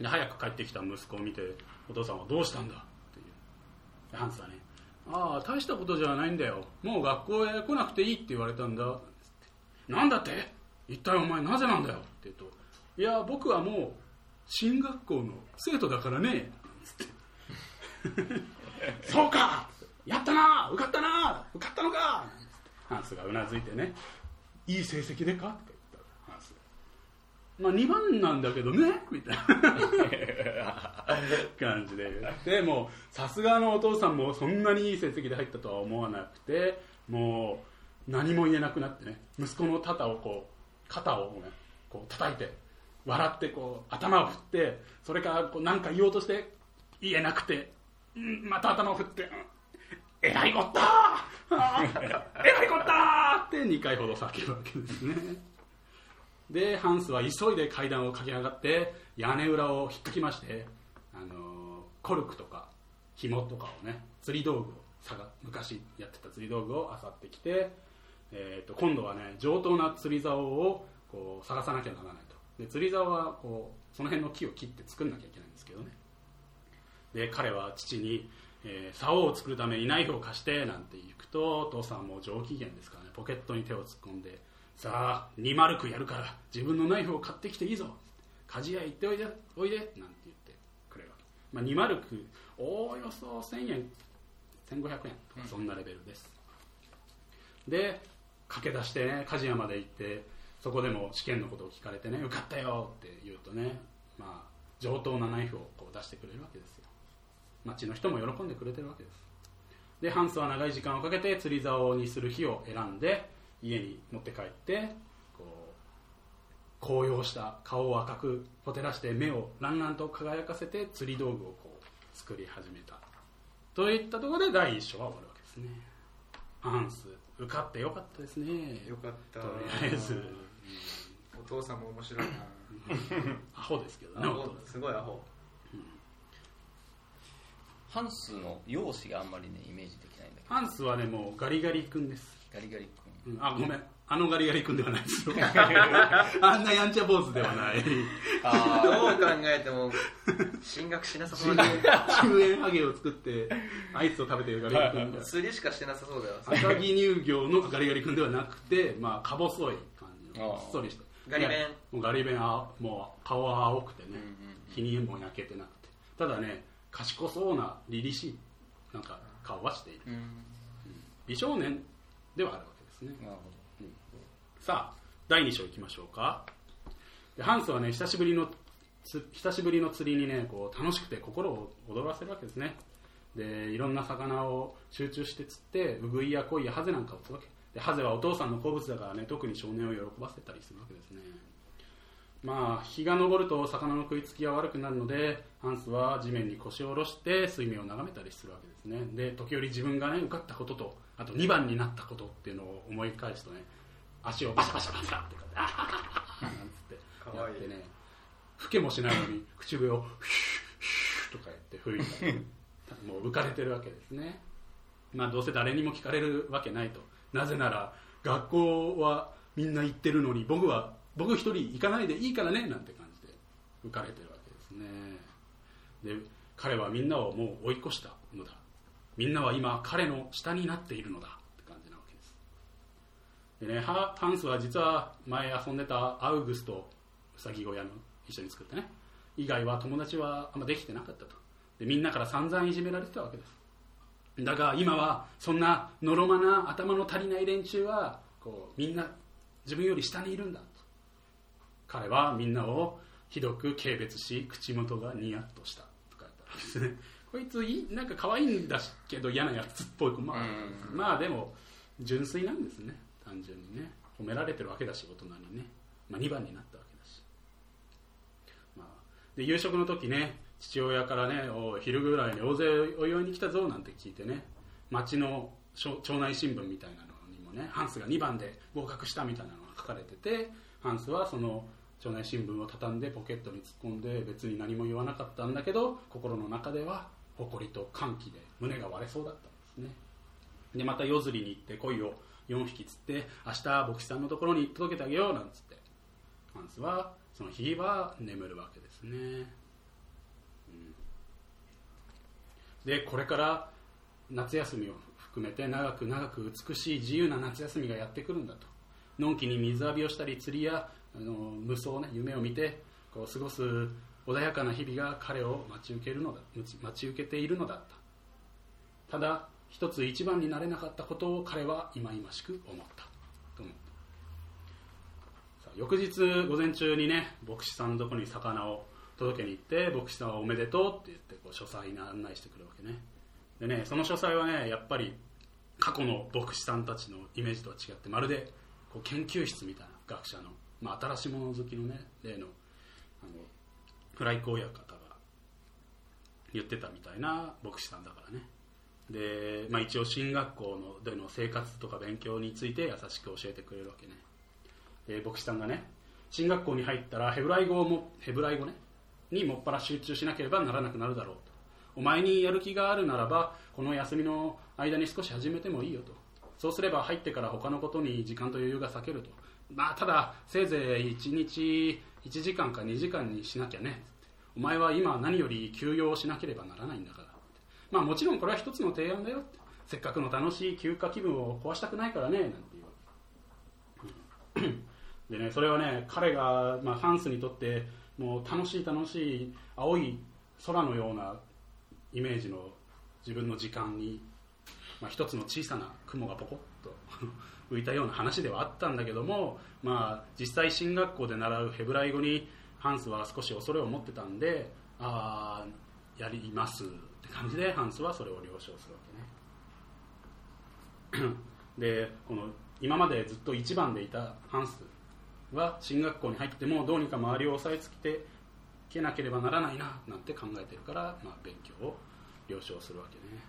で早く帰ってきた息子を見てお父さんはどうしたんだ？っていう。ハンスはねああ大したことじゃないんだよ。もう学校へ来なくていいって言われたんだってなんだって？一体お前なぜなんだよ？って言うといや僕はもう進学校の生徒だからねつって そうか！やったな！受かったな！受かったのか！ハンスがうなずいてねいい成績でか？って言った。ハンスまあ2番なんだけどね。みたいな。感じで。でもうさすがのお父さんもそんなにいい成績で入ったとは思わなくてもう何も言えなくなってね。息子の肩をこう肩をねこう叩いて笑ってこう頭を振ってそれからこう何か言おうとして言えなくてうんまた頭を振ってうんえらいこったえらいこったって2回ほど叫ぶわけですね。でハンスは急いで階段を駆け上がって屋根裏を引っかきまして、あのコルクとか紐とかをね釣り道具を探昔やってた釣り道具を漁ってきて、えー、と今度はね上等な釣り竿をこう探さなきゃならないと。で釣り竿はこうその辺の木を切って作んなきゃいけないんですけどね。で彼は父に、えー竿を作るためにナイフを貸してなんて行くとお父さんはもう上機嫌ですからね。ポケットに手を突っ込んでさあ2丸くやるから自分のナイフを買ってきていいぞ。鍛冶屋行っておいでおいでなんて言ってくれるわけ、まあ、2丸くおおよそ1000円1500円とかそんなレベルです、で駆け出してね鍛冶屋まで行ってそこでも試験のことを聞かれてね受かったよって言うとねまあ上等なナイフをこう出してくれるわけですよ町の人も喜んでくれてるわけです。でハンスは長い時間をかけて釣り竿にする日を選んで家に持って帰ってこう紅葉した顔を赤くほてらして目をランランと輝かせて釣り道具をこう作り始めた。といったところで第一章は終わるわけですね。ハンス受かってよかったですね。よかった。とりあえず。お父さんも面白いな。アホですけどね。すごいアホハンスの容姿があんまりねイメージできないんだけど。ハンスはねもうガリガリ君です。ガリガリ君。うんあごめん。あのガリガリ君ではないです。よ あんなやんちゃ坊主ではない。あどう考えても進学しなさそうだ。よ中円ハゲを作ってアイスを食べてるガリガリ君釣りしかしてなさそうだよ。赤城乳業のガリガリ君ではなくてまあか細い感じのああひっそりした。ガリ弁。ね。もうガリ弁はもう顔は青くてね、うんうん日にも焼けてなくて。ただね賢そうな凛々しいなんか顔はしている。うん。美少年ではあるわけですね。なるほさあ第2章いきましょうか。でハンスはね久しぶりのつ久しぶりの釣りにねこう楽しくて心を躍らせるわけですね。でいろんな魚を集中して釣ってウグイやコイやハゼなんかを釣るわけ。でハゼはお父さんの好物だからね特に少年を喜ばせたりするわけですねまあ日が昇ると魚の食いつきが悪くなるのでハンスは地面に腰を下ろして水面を眺めたりするわけですね。で時折自分がね受かったこととあと2番になったことっていうのを思い返すとね足をバシャバシャバシャってなんつってやってね吹けもしないのに口笛をフューフューとかやって吹いたりもう浮かれてるわけですね。まあどうせ誰にも聞かれるわけないと。なぜなら学校はみんな行ってるのに僕は僕一人行かないでいいからねなんて感じで浮かれてるわけですね。で彼はみんなをもう追い越したのだ。みんなは今彼の下になっているのだって感じなわけです。でねハハンスは実は前遊んでたアウグストウサギ小屋の一緒に作ってね。以外は友達はあんまできてなかったと。でみんなから散々いじめられてたわけです。だが今はそんなのろまな頭の足りない連中はこうみんな自分より下にいるんだ。彼はみんなをひどく軽蔑し口元がニヤッとしたとか言ったわけですね。こいついいなんか可愛いんだけど嫌なやつっぽいまあ、まあでも純粋なんですね。単純にね。褒められてるわけだし大人にね、まあ、2番になったわけだし、まあ、で夕食の時ね父親からねお昼ぐらいに大勢お祝いに来たぞなんて聞いてね町の町内新聞みたいなのにもねハンスが2番で合格したみたいなのが書かれててハンスはその町内新聞を畳んでポケットに突っ込んで別に何も言わなかったんだけど心の中では誇りと歓喜で胸が割れそうだったんですね。でまた夜釣りに行って鯉を4匹釣って明日牧師さんのところに届けてあげようなんつって。ハンスはその日は眠るわけですね。でこれから夏休みを含めて長く長く美しい自由な夏休みがやってくるんだと。のんきに水浴びをしたり釣りやあの無双ね夢を見てこう過ごす穏やかな日々が彼を待ち受けるのだ待ち受けているのだった。ただ一つ一番になれなかったことを彼は忌々しく思ったと思った。翌日午前中にね牧師さんのとこに魚を届けに行って牧師さんはおめでとうって言ってこう書斎に案内してくるわけね。でねその書斎はねやっぱり過去の牧師さんたちのイメージとは違ってまるでこう研究室みたいな学者の、まあ、新しいもの好きのね例のあのフライコーヤ方が言ってたみたいな牧師さんだからね。で、まあ、一応進学校のでの生活とか勉強について優しく教えてくれるわけね。で牧師さんがね進学校に入ったらヘブライ語もヘブライ語ねにもっぱら集中しなければならなくなるだろうと。お前にやる気があるならばこの休みの間に少し始めてもいいよと。そうすれば入ってから他のことに時間と余裕が割けると。まあただせいぜい1日1時間か2時間にしなきゃね。お前は今何より休養をしなければならないんだから。まあもちろんこれは一つの提案だよせっかくの楽しい休暇気分を壊したくないからね。なんていう。でねそれはね彼が、まあ、ハンスにとってもう楽しい楽しい青い空のようなイメージの自分の時間に、まあ、一つの小さな雲がポコッと浮いたような話ではあったんだけども、まあ、実際進学校で習うヘブライ語にハンスは少し恐れを持ってたんでああやりますって感じでハンスはそれを了承するわけね。でこの今までずっと一番でいたハンスは進学校に入ってもどうにか周りを押さえつけてけなければならないななんて考えてるから、まあ、勉強を了承するわけね。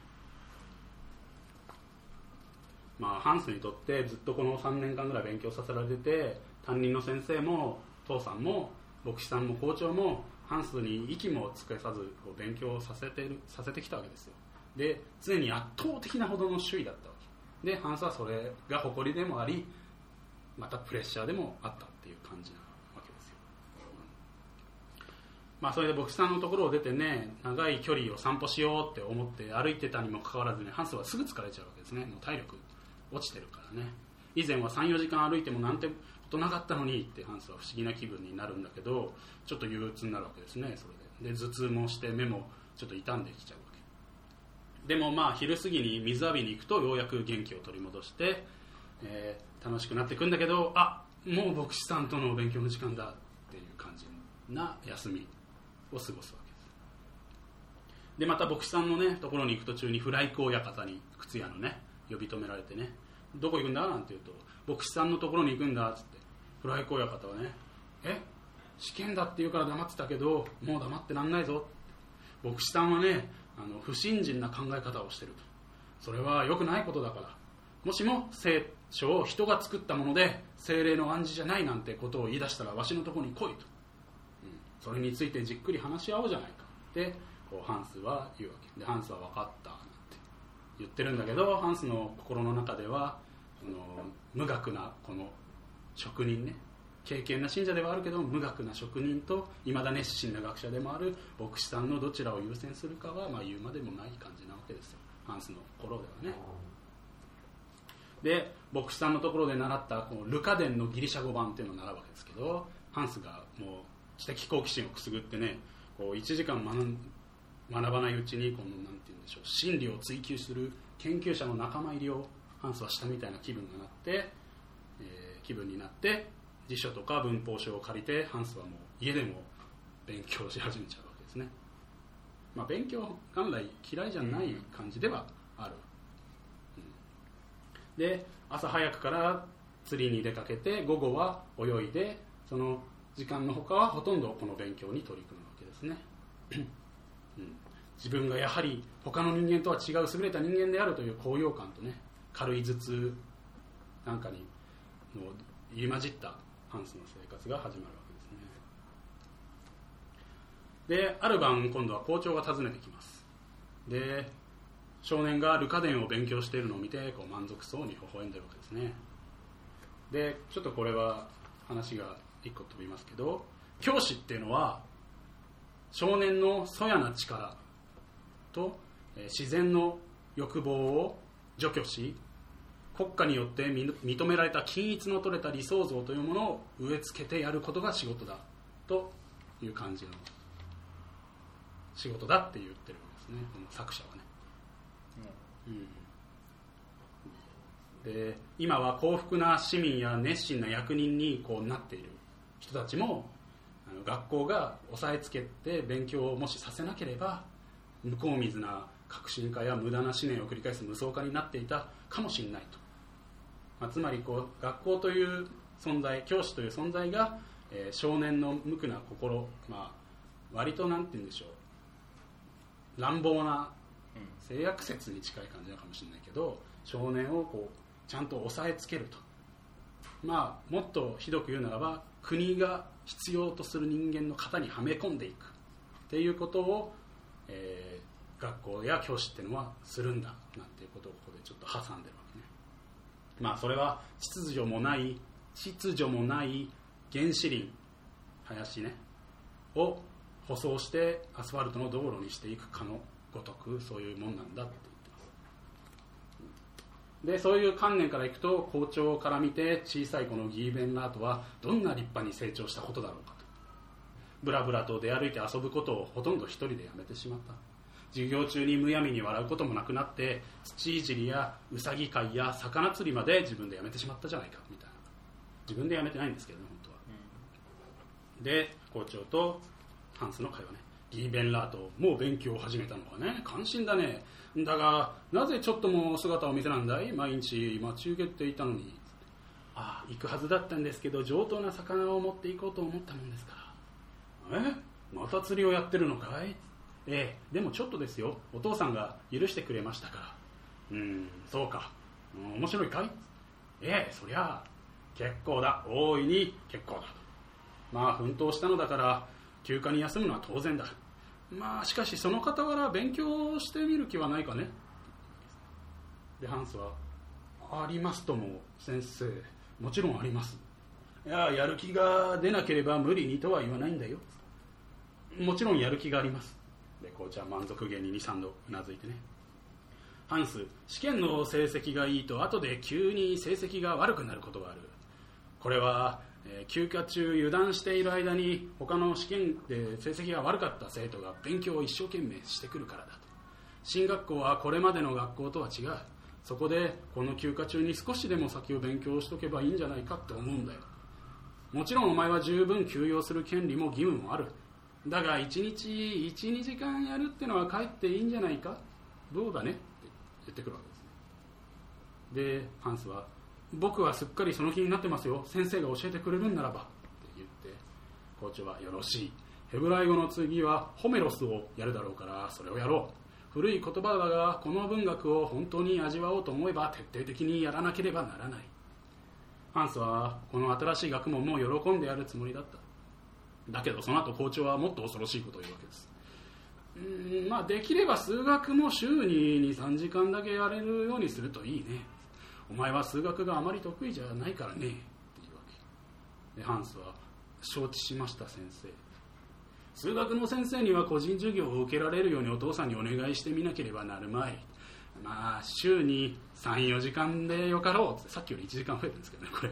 まあハンスにとってずっとこの3年間ぐらい勉強させられてて担任の先生も父さんも牧師さんも校長もハンスに息もつけさずこう勉強させてるさせてきたわけですよ。で常に圧倒的なほどの首位だったわけ。でハンスはそれが誇りでもありまたプレッシャーでもあったっていう感じなわけですよ、まあ、それで牧師さんのところを出てね長い距離を散歩しようって思って歩いてたにもかかわらずねハンスはすぐ疲れちゃうわけですね。もう体力落ちてるからね。以前は34時間歩いてもなんてことなかったのにってハンスは不思議な気分になるんだけどちょっと憂鬱になるわけですねそれで。で頭痛もして目もちょっと傷んできちゃうわけ。でもまあ昼過ぎに水浴びに行くとようやく元気を取り戻して、えー、楽しくなっていくんだけどあもう牧師さんとのお勉強の時間だっていう感じな休みを過ごすわけです。でまた牧師さんのねところに行く途中にフライク親方に靴屋のね呼び止められてね。どこ行くんだ？なんて言うと牧師さんのところに行くんだ。っつって。フライク親方はねえ？試験だって言うから黙ってたけどもう黙ってらんないぞ牧師さんはねあの不信心な考え方をしてると。それは良くないことだから。もしも聖書を人が作ったもので精霊の暗示じゃないなんてことを言い出したらわしのところに来いと、うん、それについてじっくり話し合おうじゃないか。ってこうハンスは言うわけ。でハンスは分かった。言ってるんだけどハンスの心の中ではその無学なこの職人ね経験な信者ではあるけど無学な職人といまだ熱心な学者でもある牧師さんのどちらを優先するかは、まあ、言うまでもない感じなわけですよ。ハンスの心ではね。で牧師さんのところで習ったこのルカ伝のギリシャ語版っていうのを習うわけですけどハンスがもう知的好奇心をくすぐってねこう1時間学ん学ばないうちにこのなんて言うんでしょう真理を追求する研究者の仲間入りをハンスはしたみたいな気分がなって、えー、気分になって辞書とか文法書を借りてハンスはもう家でも勉強し始めちゃうわけですね、まあ、勉強元来嫌いじゃない感じではある、うん、で朝早くから釣りに出かけて午後は泳いでその時間のほかはほとんどこの勉強に取り組むわけですね、自分がやはり他の人間とは違う優れた人間であるという高揚感とね軽い頭痛なんかにもう入り混じったハンスの生活が始まるわけですね。である晩今度は校長が訪ねてきます。で少年がルカ伝を勉強しているのを見てこう満足そうに微笑んでるわけですね。でちょっとこれは話が一個飛びますけど教師っていうのは少年のそやな力と自然の欲望を除去し国家によって認められた均一の取れた理想像というものを植え付けてやることが仕事だという感じの仕事だって言ってるんですね。この作者はね、うん、で今は幸福な市民や熱心な役人にこうなっている人たちもあの学校が押さえつけて勉強をもしさせなければ向こう水な革新化や無駄な思念を繰り返す無双化になっていたかもしれないと。まあ、つまりこう学校という存在教師という存在が、えー、少年の無垢な心、まあ、割となんて言うんでしょう。乱暴な性悪説に近い感じなのかもしれないけど少年をこうちゃんと押さえつけると。まあもっとひどく言うならば国が必要とする人間の型にはめ込んでいく。っていうことを、えー、学校や教師っていうのはするんだなんていうことをここでちょっと挟んでるわけね。まあ、それは秩序もない秩序もない原始林林ねを舗装してアスファルトの道路にしていくかのごとくそういうもんなんだって言ってます。でそういう観念からいくと校長から見て小さいこのギーベンラートはどんな立派に成長したことだろうか。とブラブラと出歩いて遊ぶことをほとんど一人でやめてしまった。授業中にむやみに笑うこともなくなって土いじりやうさぎ飼いや魚釣りまで自分でやめてしまったじゃないかみたいな。自分でやめてないんですけどね本当は、うん、で校長とハンスの会話ね。ギーベンラートもう勉強を始めたのかね関心だね。だがなぜちょっとも姿を見せなんだい？毎日待ち受けていたのに。ああ行くはずだったんですけど上等な魚を持っていこうと思ったもんですからえ？また釣りをやってるのかい？ええでもちょっとですよ。お父さんが許してくれましたから。うんそうか、うん、面白いかい？ええそりゃあ結構だ。大いに結構だ。まあ奮闘したのだから休暇に休むのは当然だ。まあしかしその傍ら勉強してみる気はないかね。でハンスはありますとも先生。もちろんあります。いややる気が出なければ無理にとは言わないんだよ。もちろんやる気があります。でコーチは満足げに23度うなずいてね。ハンス試験の成績がいいと後で急に成績が悪くなることがある。これは、えー、休暇中油断している間に他の試験で成績が悪かった生徒が勉強を一生懸命してくるからだと。進学校はこれまでの学校とは違う。そこでこの休暇中に少しでも先を勉強しとけばいいんじゃないかって思うんだよ。もちろんお前は十分休養する権利も義務もある。だが1日12時間やるってのはかえっていいんじゃないか？どうだね？って言ってくるわけですね。でハンスは僕はすっかりその気になってますよ。先生が教えてくれるんならば。って言って校長はよろしい。ヘブライ語の次はホメロスをやるだろうからそれをやろう。古い言葉だがこの文学を本当に味わおうと思えば徹底的にやらなければならない。ハンスはこの新しい学問も喜んでやるつもりだった。だけどその後校長はもっと恐ろしいことを言うわけです。うんまあできれば数学も週に23時間だけやれるようにするといいね。お前は数学があまり得意じゃないからね。っていうわけ。でハンスは承知しました先生。数学の先生には個人授業を受けられるようにお父さんにお願いしてみなければなるまい。まあ週に34時間でよかろうって。さっきより1時間増えてるんですけどねこ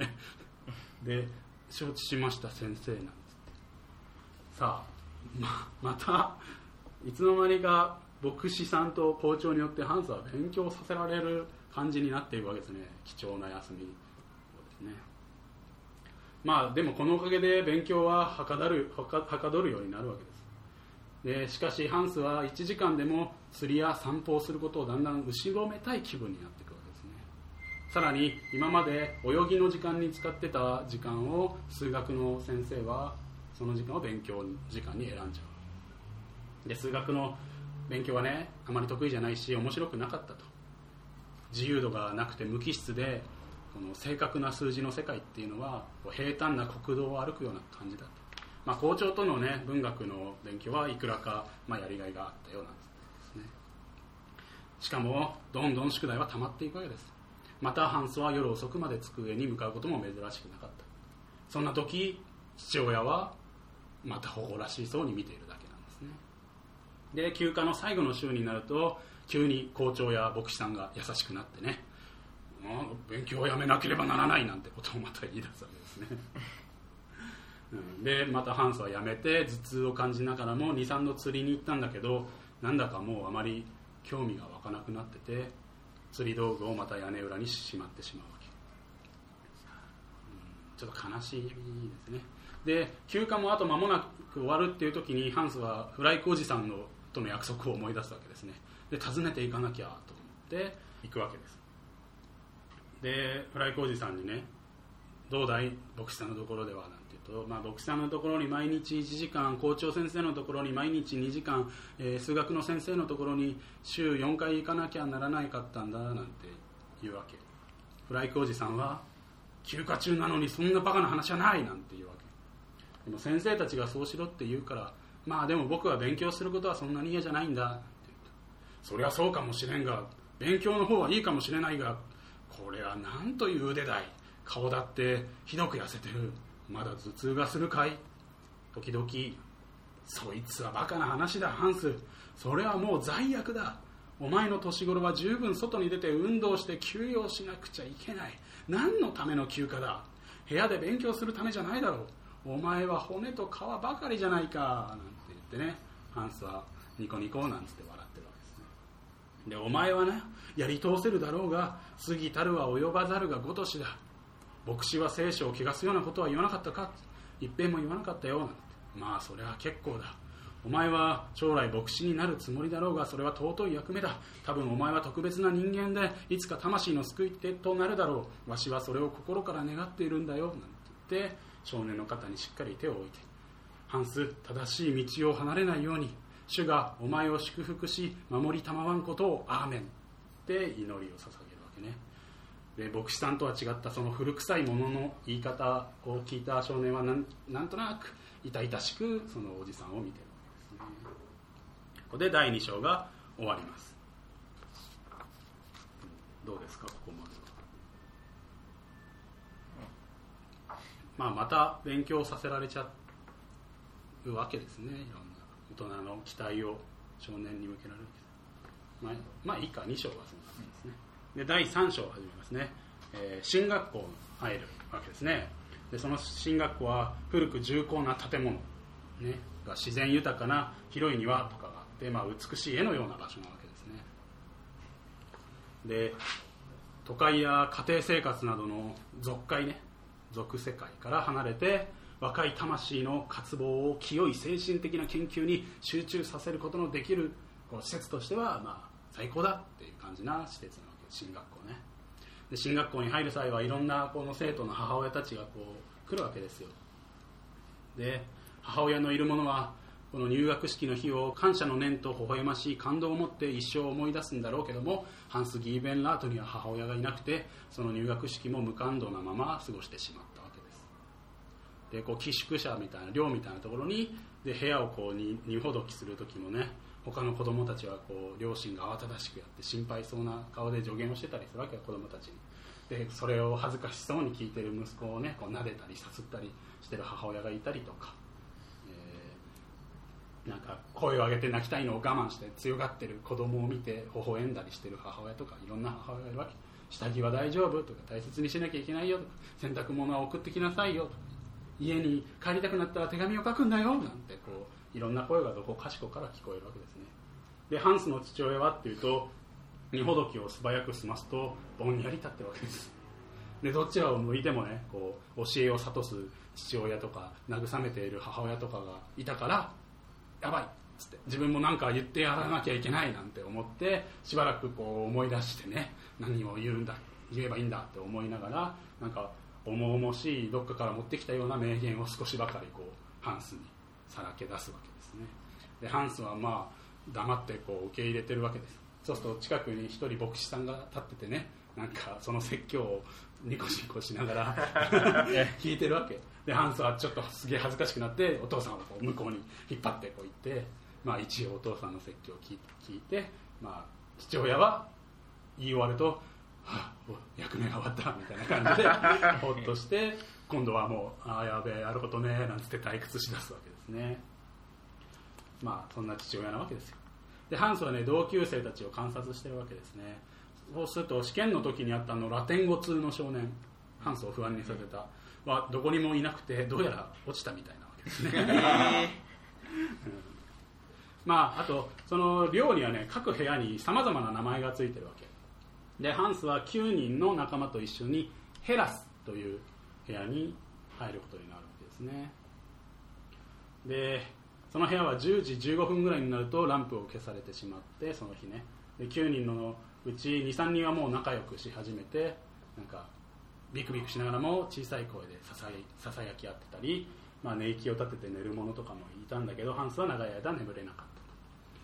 れ。で承知しました先生な。んさあままたいつの間にか牧師さんと校長によってハンスは勉強させられる感じになっていくわけですね。貴重な休み。ですね。まあでもこのおかげで勉強ははかどるはかはかどるようになるわけです。でしかしハンスは1時間でも釣りや散歩をすることをだんだん後ろめたい気分になっていくわけですね。さらに今まで泳ぎの時間に使ってた時間を数学の先生はその時間を勉強時間に選んじゃう。で数学の勉強はねあまり得意じゃないし面白くなかったと。自由度がなくて無機質でこの正確な数字の世界っていうのはこう平坦な国道を歩くような感じだと、まあ、校長との、ね、文学の勉強はいくらか、まあ、やりがいがあったようなんですね。しかもどんどん宿題は溜まっていくわけです。またハンスは夜遅くまで机に向かうことも珍しくなかった。そんな時父親はまた誇らしそうに見ているだけなんですね。で休暇の最後の週になると急に校長や牧師さんが優しくなってね勉強をやめなければならないなんてことをまた言い出すわけですね。うん。でまたハンスはやめて頭痛を感じながらも23度釣りに行ったんだけどなんだかもうあまり興味が湧かなくなってて釣り道具をまた屋根裏にしまってしまうわけ、うん。ちょっと悲しいですね。で休暇もあと間もなく終わるっていう時にハンスはフライクおじさんのとの約束を思い出すわけですね。で訪ねていかなきゃと思って行くわけです。でフライクおじさんにね「どうだい？牧師さんのところでは」なんて言うと、まあ、牧師さんのところに毎日1時間校長先生のところに毎日2時間、えー数学の先生のところに週4回行かなきゃならないかったんだなんて言うわけ。フライクおじさんは休暇中なのにそんなバカな話はないなんて言うわけ。でも先生たちがそうしろって言うからまあでも僕は勉強することはそんなに嫌じゃないんだ。って言うとそりゃそうかもしれんが勉強の方はいいかもしれないがこれは何という腕だい顔だってひどく痩せてる。まだ頭痛がするかい。時々そいつはバカな話だハンス。それはもう罪悪だ。お前の年頃は十分外に出て運動して休養しなくちゃいけない。何のための休暇だ。部屋で勉強するためじゃないだろう。お前は骨と皮ばかりじゃないかなんて言ってねハンスはニコニコなんつって笑ってるわけですね。でお前はねやり通せるだろうが過ぎたるは及ばざるがごとしだ。牧師は聖書を汚すようなことは言わなかったか。一遍も言わなかったよなんて。まあそれは結構だ。お前は将来牧師になるつもりだろうがそれは尊い役目だ。多分お前は特別な人間でいつか魂の救い手となるだろう。わしはそれを心から願っているんだよなんて言って少年の肩にしっかり手を置いてハンス正しい道を離れないように主がお前を祝福し守りたまわんことをアーメンって祈りを捧げるわけね。で牧師さんとは違ったその古臭いものの言い方を聞いた少年はなんなんとなく痛々しくそのおじさんを見てるわけですね。ここで第2章が終わります。どうですかここまでは、まあ、また勉強させられちゃうわけですね。いろんな大人の期待を少年に向けられるまあ、まあいいか。2章はそんな感じですね。で第3章を始めますね、えー進学校に入るわけですね。でその進学校は古く重厚な建物、ね、が自然豊かな広い庭とかがあって、まあ、美しい絵のような場所なわけですね。で都会や家庭生活などの俗界ね。俗世界から離れて若い魂の渇望を清い精神的な研究に集中させることのできるこう施設としてはまあ最高だっていう感じな施設なわけです進学校ね。で進学校に入る際はいろんなこの生徒の母親たちがこう来るわけですよ。で母親のいるものはこの入学式の日を感謝の念と微笑ましい感動を持って一生思い出すんだろうけどもハンス・ギーベンラートには母親がいなくてその入学式も無感動なまま過ごしてしまったわけです。でこう寄宿舎みたいな寮みたいなところにで部屋をこうに荷ほどきする時もね他の子供たちはこう両親が慌ただしくやって心配そうな顔で助言をしてたりするわけよ子供たちに。でそれを恥ずかしそうに聞いてる息子をねこう撫でたりさすったりしてる母親がいたりとか、なんか声を上げて泣きたいのを我慢して強がってる子供を見て微笑んだりしてる母親とかいろんな母親がいるわけ下着は大丈夫とか大切にしなきゃいけないよとか洗濯物は送ってきなさいよとか家に帰りたくなったら手紙を書くんだよなんてこういろんな声がどこかしこから聞こえるわけですねでハンスの父親はっていうと荷ほどきを素早く済ますとぼんやり立ってるわけですでどちらを向いてもねこう教えを諭す父親とか慰めている母親とかがいたからやばいっつって。自分も何か言ってやらなきゃいけないなんて思ってしばらくこう思い出してね何を言うんだ言えばいいんだって思いながらなんか重々しいどっかから持ってきたような名言を少しばかりこうハンスにさらけ出すわけですね。でハンスはまあ黙ってこう受け入れてるわけです。そうすると近くに一人牧師さんが立っててねなんかその説教をニコニコしながら 聞いてるわけ。でハンスはちょっとすげえ恥ずかしくなってお父さんをこう向こうに引っ張ってこう行って、まあ、一応お父さんの説教を聞い聞いて、まあ、父親は言い終わると「はあ、お役目が終わった」みたいな感じで ほっとして今度はもう「ああやべえやることね」なんつって退屈しだすわけですね。まあそんな父親なわけですよ。でハンスはね同級生たちを観察してるわけですね。そうすると試験の時にあったあのラテン語通の少年ハンスを不安にさせたはどこにもいなくてどうやら落ちたみたいなわけですね。まああとその寮にはね各部屋にさまざまな名前がついてるわけ。でハンスは9人の仲間と一緒にヘラスという部屋に入ることになるわけですね。でその部屋は10時15分ぐらいになるとランプを消されてしまってその日ね。で9人のうち23人はもう仲良くし始めてなんかビクビクしながらも小さい声でささやき合ってたり、まあ、寝息を立てて寝る者とかもいたんだけどハンスは長い間眠れなかった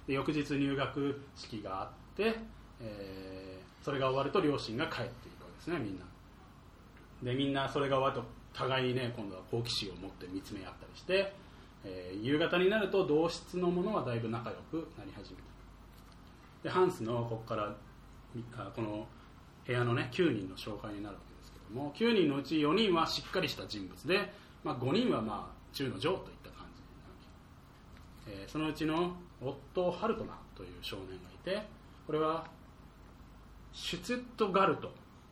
で翌日入学式があって、えーそれが終わると両親が帰っていくわけですねみんな。でみんなそれが終わると互いにね今度は好奇心を持って見つめ合ったりして、えー夕方になると同室の者はだいぶ仲良くなり始めた。でハンスのここからこの部屋のね9人の紹介になるわけです。けども9人のうち4人はしっかりした人物で、まあ、5人はまあ中の上といった感じなわけ、えーそのうちのオット・ハルトナという少年がいてこれはシュツットガルト、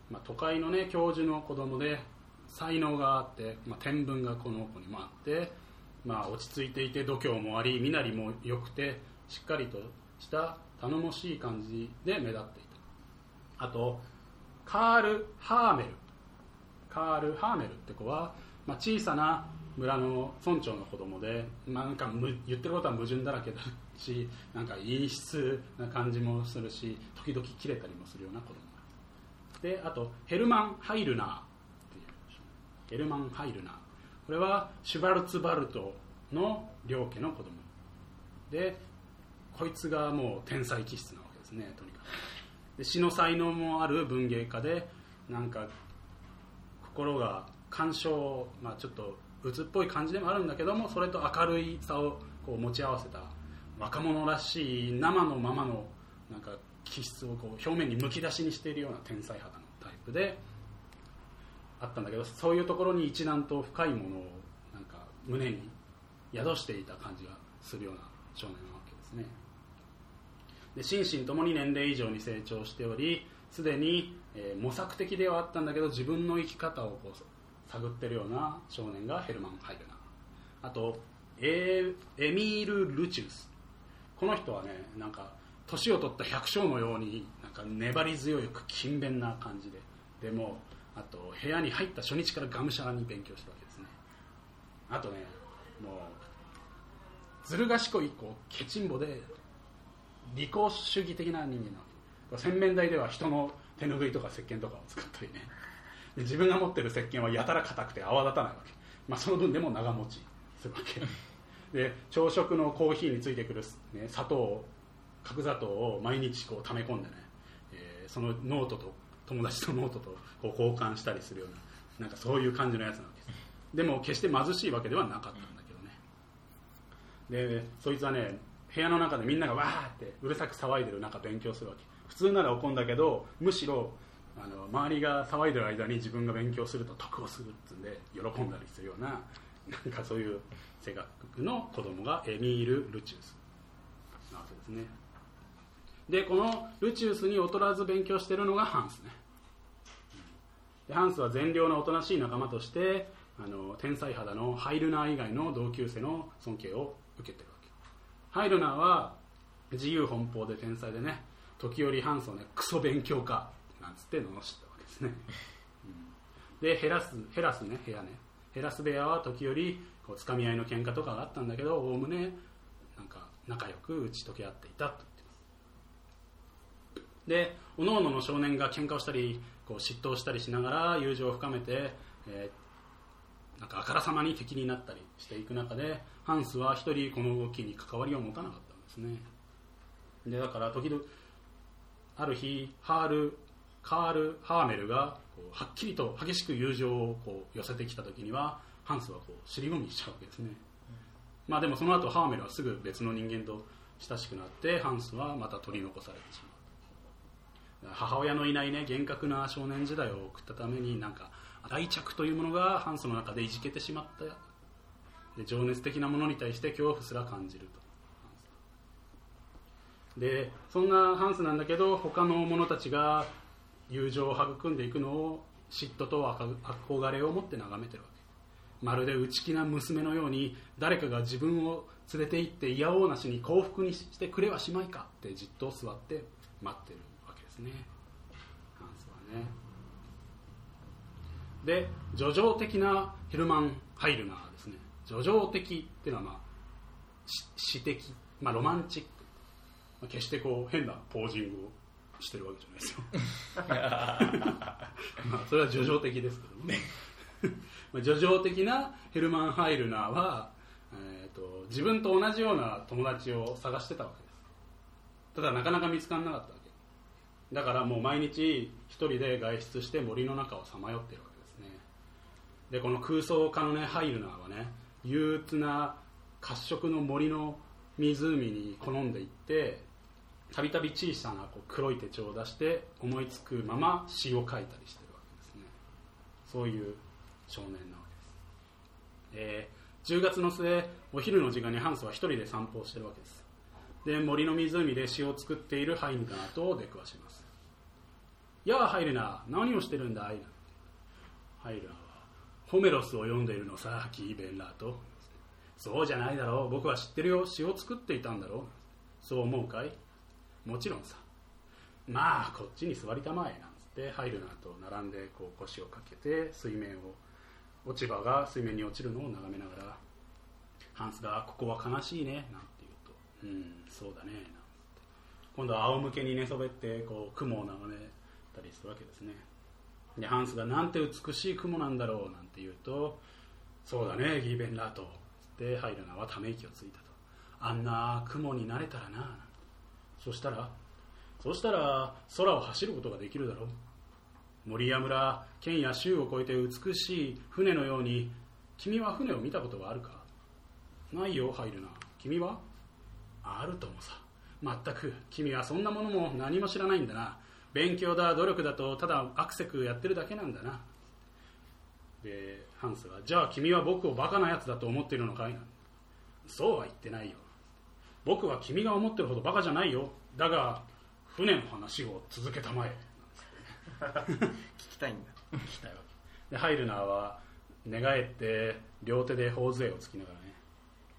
まあ、都会のね教授の子供で才能があって、まあ、天分がこの子にもあって、まあ、落ち着いていて度胸もあり身なりも良くてしっかりとした頼もしい感じで目立っていた。あとカール・ハーメル。カール・ハーメルって子は、まあ、小さな村の村長の子供で、まあ、なんかむ言ってることは矛盾だらけだし なんか陰湿な感じもするし時々切れたりもするような子供。であとヘルマン・ハイルナーっていうヘルマン・ハイルナー。これはシュバルツバルトの両家の子供。でこいつがもう天才気質なわけですねとにかく。で詩の才能もある文芸家でなんか心が感傷、まあ、ちょっと鬱っぽい感じでもあるんだけどもそれと明るいさをこう持ち合わせた若者らしい生のままのなんか気質をこう表面にむき出しにしているような天才肌のタイプであったんだけどそういうところに一段と深いものをなんか胸に宿していた感じがするような少年なわけですね。で心身ともに年齢以上に成長しておりすでに、えー模索的ではあったんだけど自分の生き方をこう探ってるような少年がヘルマン・ハイルナー。あとエエミール・ルチウス。この人はねなんか年を取った百姓のようになんか粘り強く勤勉な感じで。でもあと部屋に入った初日からがむしゃらに勉強したわけですね。あとねもうずる賢いこうケチンボで利己主義的な人間なわけ。洗面台では人の手拭いとか石鹸とかを使ったりね。で自分が持ってる石鹸はやたら硬くて泡立たないわけ、まあ、その分でも長持ちするわけ。で朝食のコーヒーについてくる、ね、砂糖角砂糖を毎日こう溜め込んでね、えーそのノートと友達とノートとこう交換したりするようななんかそういう感じのやつなわけです。でも決して貧しいわけではなかったんだけどね。でそいつはね部屋の中でみんながわーってうるさく騒いでる中勉強するわけ。普通なら怒るんだけどむしろあの周りが騒いでる間に自分が勉強すると得をするっつんで喜んだりするようななんかそういう性格の子供がエミール・ルチウス。なわけですね。でこのルチウスに劣らず勉強してるのがハンスね。でハンスは善良なおとなしい仲間としてあの天才肌のハイルナー以外の同級生の尊敬を受けてるわけ。ハイルナーは自由奔放で天才でね時折ハンスをねクソ勉強家なんつって罵ったわけですね、うん。でヘラスヘラスね部屋ね。ヘラス部屋は時折こうつかみ合いの喧嘩とかがあったんだけどおおむねなんか仲良く打ち解け合っていたと言ってます。で各々の少年が喧嘩をしたりこう嫉妬をしたりしながら友情を深めて、えーなんかあからさまに敵になったりしていく中でハンスは一人この動きに関わりを持たなかったんですね。でだから時々ある日ハールカール・ハーメルがこうはっきりと激しく友情をこう寄せてきた時にはハンスはこう尻込みしちゃうわけですね、まあでもその後ハーメルはすぐ別の人間と親しくなってハンスはまた取り残されてしまう。母親のいないね厳格な少年時代を送ったためになんか愛着というものがハンスの中でいじけてしまった。で情熱的なものに対して恐怖すら感じると。でそんなハンスなんだけど他の者たちが友情を育んでいくのを嫉妬と憧れを持って眺めてるわけ。まるで内気な娘のように誰かが自分を連れて行っていやおうなしに幸福にしてくれはしまいか？ってじっと座って待ってるわけですね。ハンスはね。で叙情的なヘルマン・ハイルナーですね。叙情的っていうのはまあ詩的、まあ、ロマンチック、あ、決してこう変なポージングをしてるわけじゃないですよ。まあそれは叙情的ですけどもね。まあ叙情的なヘルマン・ハイルナーは、えー、と自分と同じような友達を探してたわけです。ただなかなか見つからなかったわけ。だからもう毎日一人で外出して森の中をさまよってるわけですね。でこの空想家のねハイルナーはね憂鬱な褐色の森の湖に好んでいってたびたび小さなこう黒い手帳を出して思いつくまま詩を書いたりしてるわけですね。そういう少年なわけです、えー10月の末お昼の時間にハンスは一人で散歩をしてるわけです。で森の湖で詩を作っているハイルナーと出くわします「やあハイルナ何をしてるんだい?」ハイルナーは「ホメロスを読んでいるのさキーベンラーと」そうじゃないだろう。僕は知ってるよ。詩を作っていたんだろう。そう思うかい？もちろんさ。まあこっちに座りたまえなんつってハイルナーと並んでこう腰をかけて水面を落ち葉が水面に落ちるのを眺めながらハンスが「ここは悲しいね」なんて言うと「うんそうだね」なんつって。今度は仰向けに寝そべってこう雲を眺めたりするわけですね。でハンスが「なんて美しい雲なんだろう」なんて言うと「そうだねギーベンラート」つってハイルナはため息をついたと。あんな雲になれたらななんそしたらそしたら空を走ることができるだろう。森や村県や州を越えて美しい船のように君は船を見たことがあるか？ないよ入るな。君は？あるともさ。まったく君はそんなものも何も知らないんだな。勉強だ努力だとただアクセクやってるだけなんだな。でハンスがじゃあ君は僕をバカなやつだと思っているのかい？そうは言ってないよ。僕は君が思ってるほどバカじゃないよ。だが船の話を続けたまえ。聞きたいんだ。聞きたいわけ。でハイルナーは寝返って両手で頬杖をつきながらね。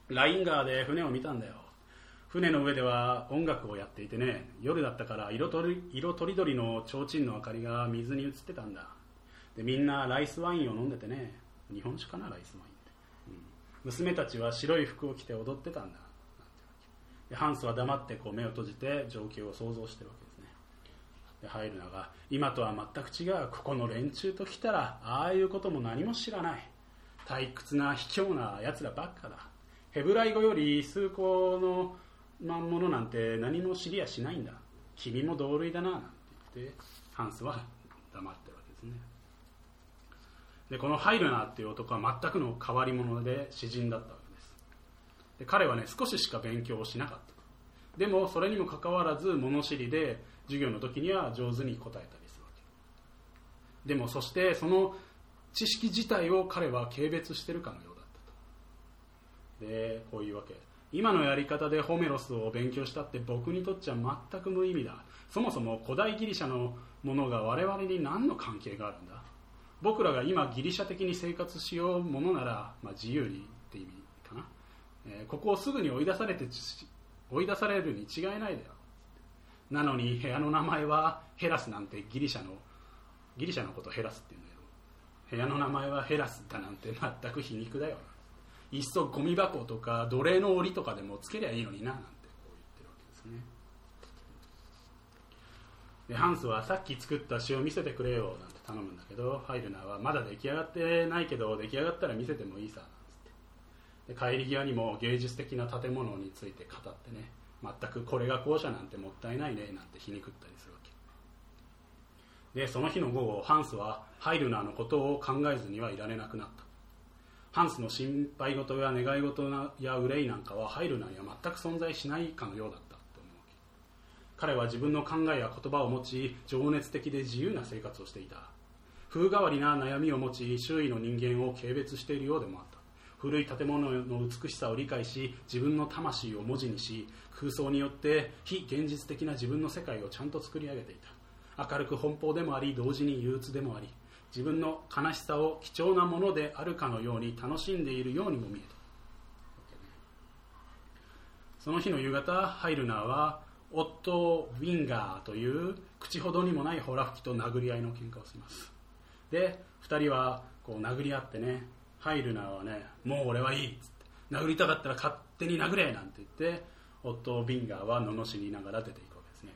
ライン川で船を見たんだよ。船の上では音楽をやっていてね夜だったから色とり色とりどりの提灯の明かりが水に映ってたんだ。でみんなライスワインを飲んでてね。日本酒かなライスワインって、うん。娘たちは白い服を着て踊ってたんだハンスは黙ってこう目を閉じて状況を想像してるわけですね。でハイルナが今とは全く違うここの連中と来たらああいうことも何も知らない。退屈な卑怯な奴らばっかだ。ヘブライ語より崇高のまんものなんて何も知りやしないんだ。君も同類だななんて言ってハンスは黙ってるわけですね。でこのハイルナーっていう男は全くの変わり者で詩人だったわで彼はね少ししか勉強をしなかった。でもそれにもかかわらず物知りで授業の時には上手に答えたりするわけ。でもそしてその知識自体を彼は軽蔑してるかのようだったと。でこういうわけ。今のやり方でホメロスを勉強したって僕にとっちゃ全く無意味だ。そもそも古代ギリシャのものが我々に何の関係があるんだ。僕らが今ギリシャ的に生活しようものなら、まあ、自由にって意味、えーここをすぐに追い出されて追い出されるに違いないだよなのに部屋の名前はヘラスなんてギリシャのギリシャのことヘラスって言うんだけど部屋の名前はヘラスだなんて全く皮肉だよいっそゴミ箱とか奴隷の檻とかでもつけりゃいいのにななんてこう言ってるわけですね。でハンスはさっき作った詩を見せてくれよなんて頼むんだけどハイルナーはまだ出来上がってないけど出来上がったら見せてもいいさ。帰り際にも芸術的な建物について語ってね全くこれが校舎なんてもったいないねなんて皮肉ったりするわけ。でその日の午後ハンスはハイルナーのことを考えずにはいられなくなった。ハンスの心配事や願い事や憂いなんかはハイルナーには全く存在しないかのようだったと思うわけ。彼は自分の考えや言葉を持ち情熱的で自由な生活をしていた。風変わりな悩みを持ち周囲の人間を軽蔑しているようでもあった。古い建物の美しさを理解し自分の魂を文字にし空想によって非現実的な自分の世界をちゃんと作り上げていた。明るく奔放でもあり同時に憂鬱でもあり自分の悲しさを貴重なものであるかのように楽しんでいるようにも見えた。その日の夕方ハイルナーはオット・ウィンガーという口ほどにもないホラ吹きと殴り合いの喧嘩をします。で2人はこう殴り合ってねハイルナーはねもう俺はいいっつって。殴りたかったら勝手に殴れなんて言ってオット・ウィンガーは罵りながら出ていくわけですね。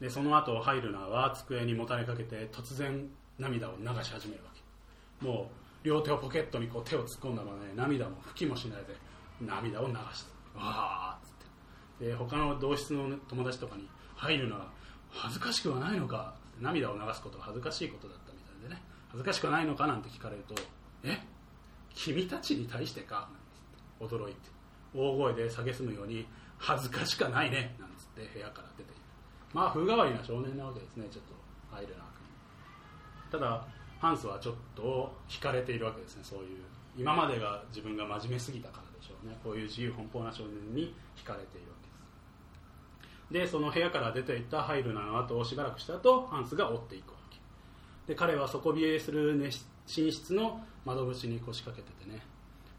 でその後ハイルナーは机にもたれかけて突然涙を流し始めるわけ。もう両手をポケットにこう手を突っ込んだままね涙も拭きもしないで涙を流してわーっつって。で他の同室の友達とかに「入るのは恥ずかしくはないのか?」涙を流すことは恥ずかしいことだったみたいでね。恥ずかしくはないのかなんて聞かれると「え？君たちに対してか?」なんつって驚いて大声で蔑むように「恥ずかしかないね」なんつって部屋から出ていくまあ風変わりな少年なわけですねちょっと入るなくただハンスはちょっと惹かれているわけですねそういう。今までが自分が真面目すぎたからでしょうね。こういう自由奔放な少年に惹かれているわけです。でその部屋から出ていったハイルナの後をしばらくした後ハンスが追っていくわけで彼は底冷えする寝室の窓口に腰掛けててね。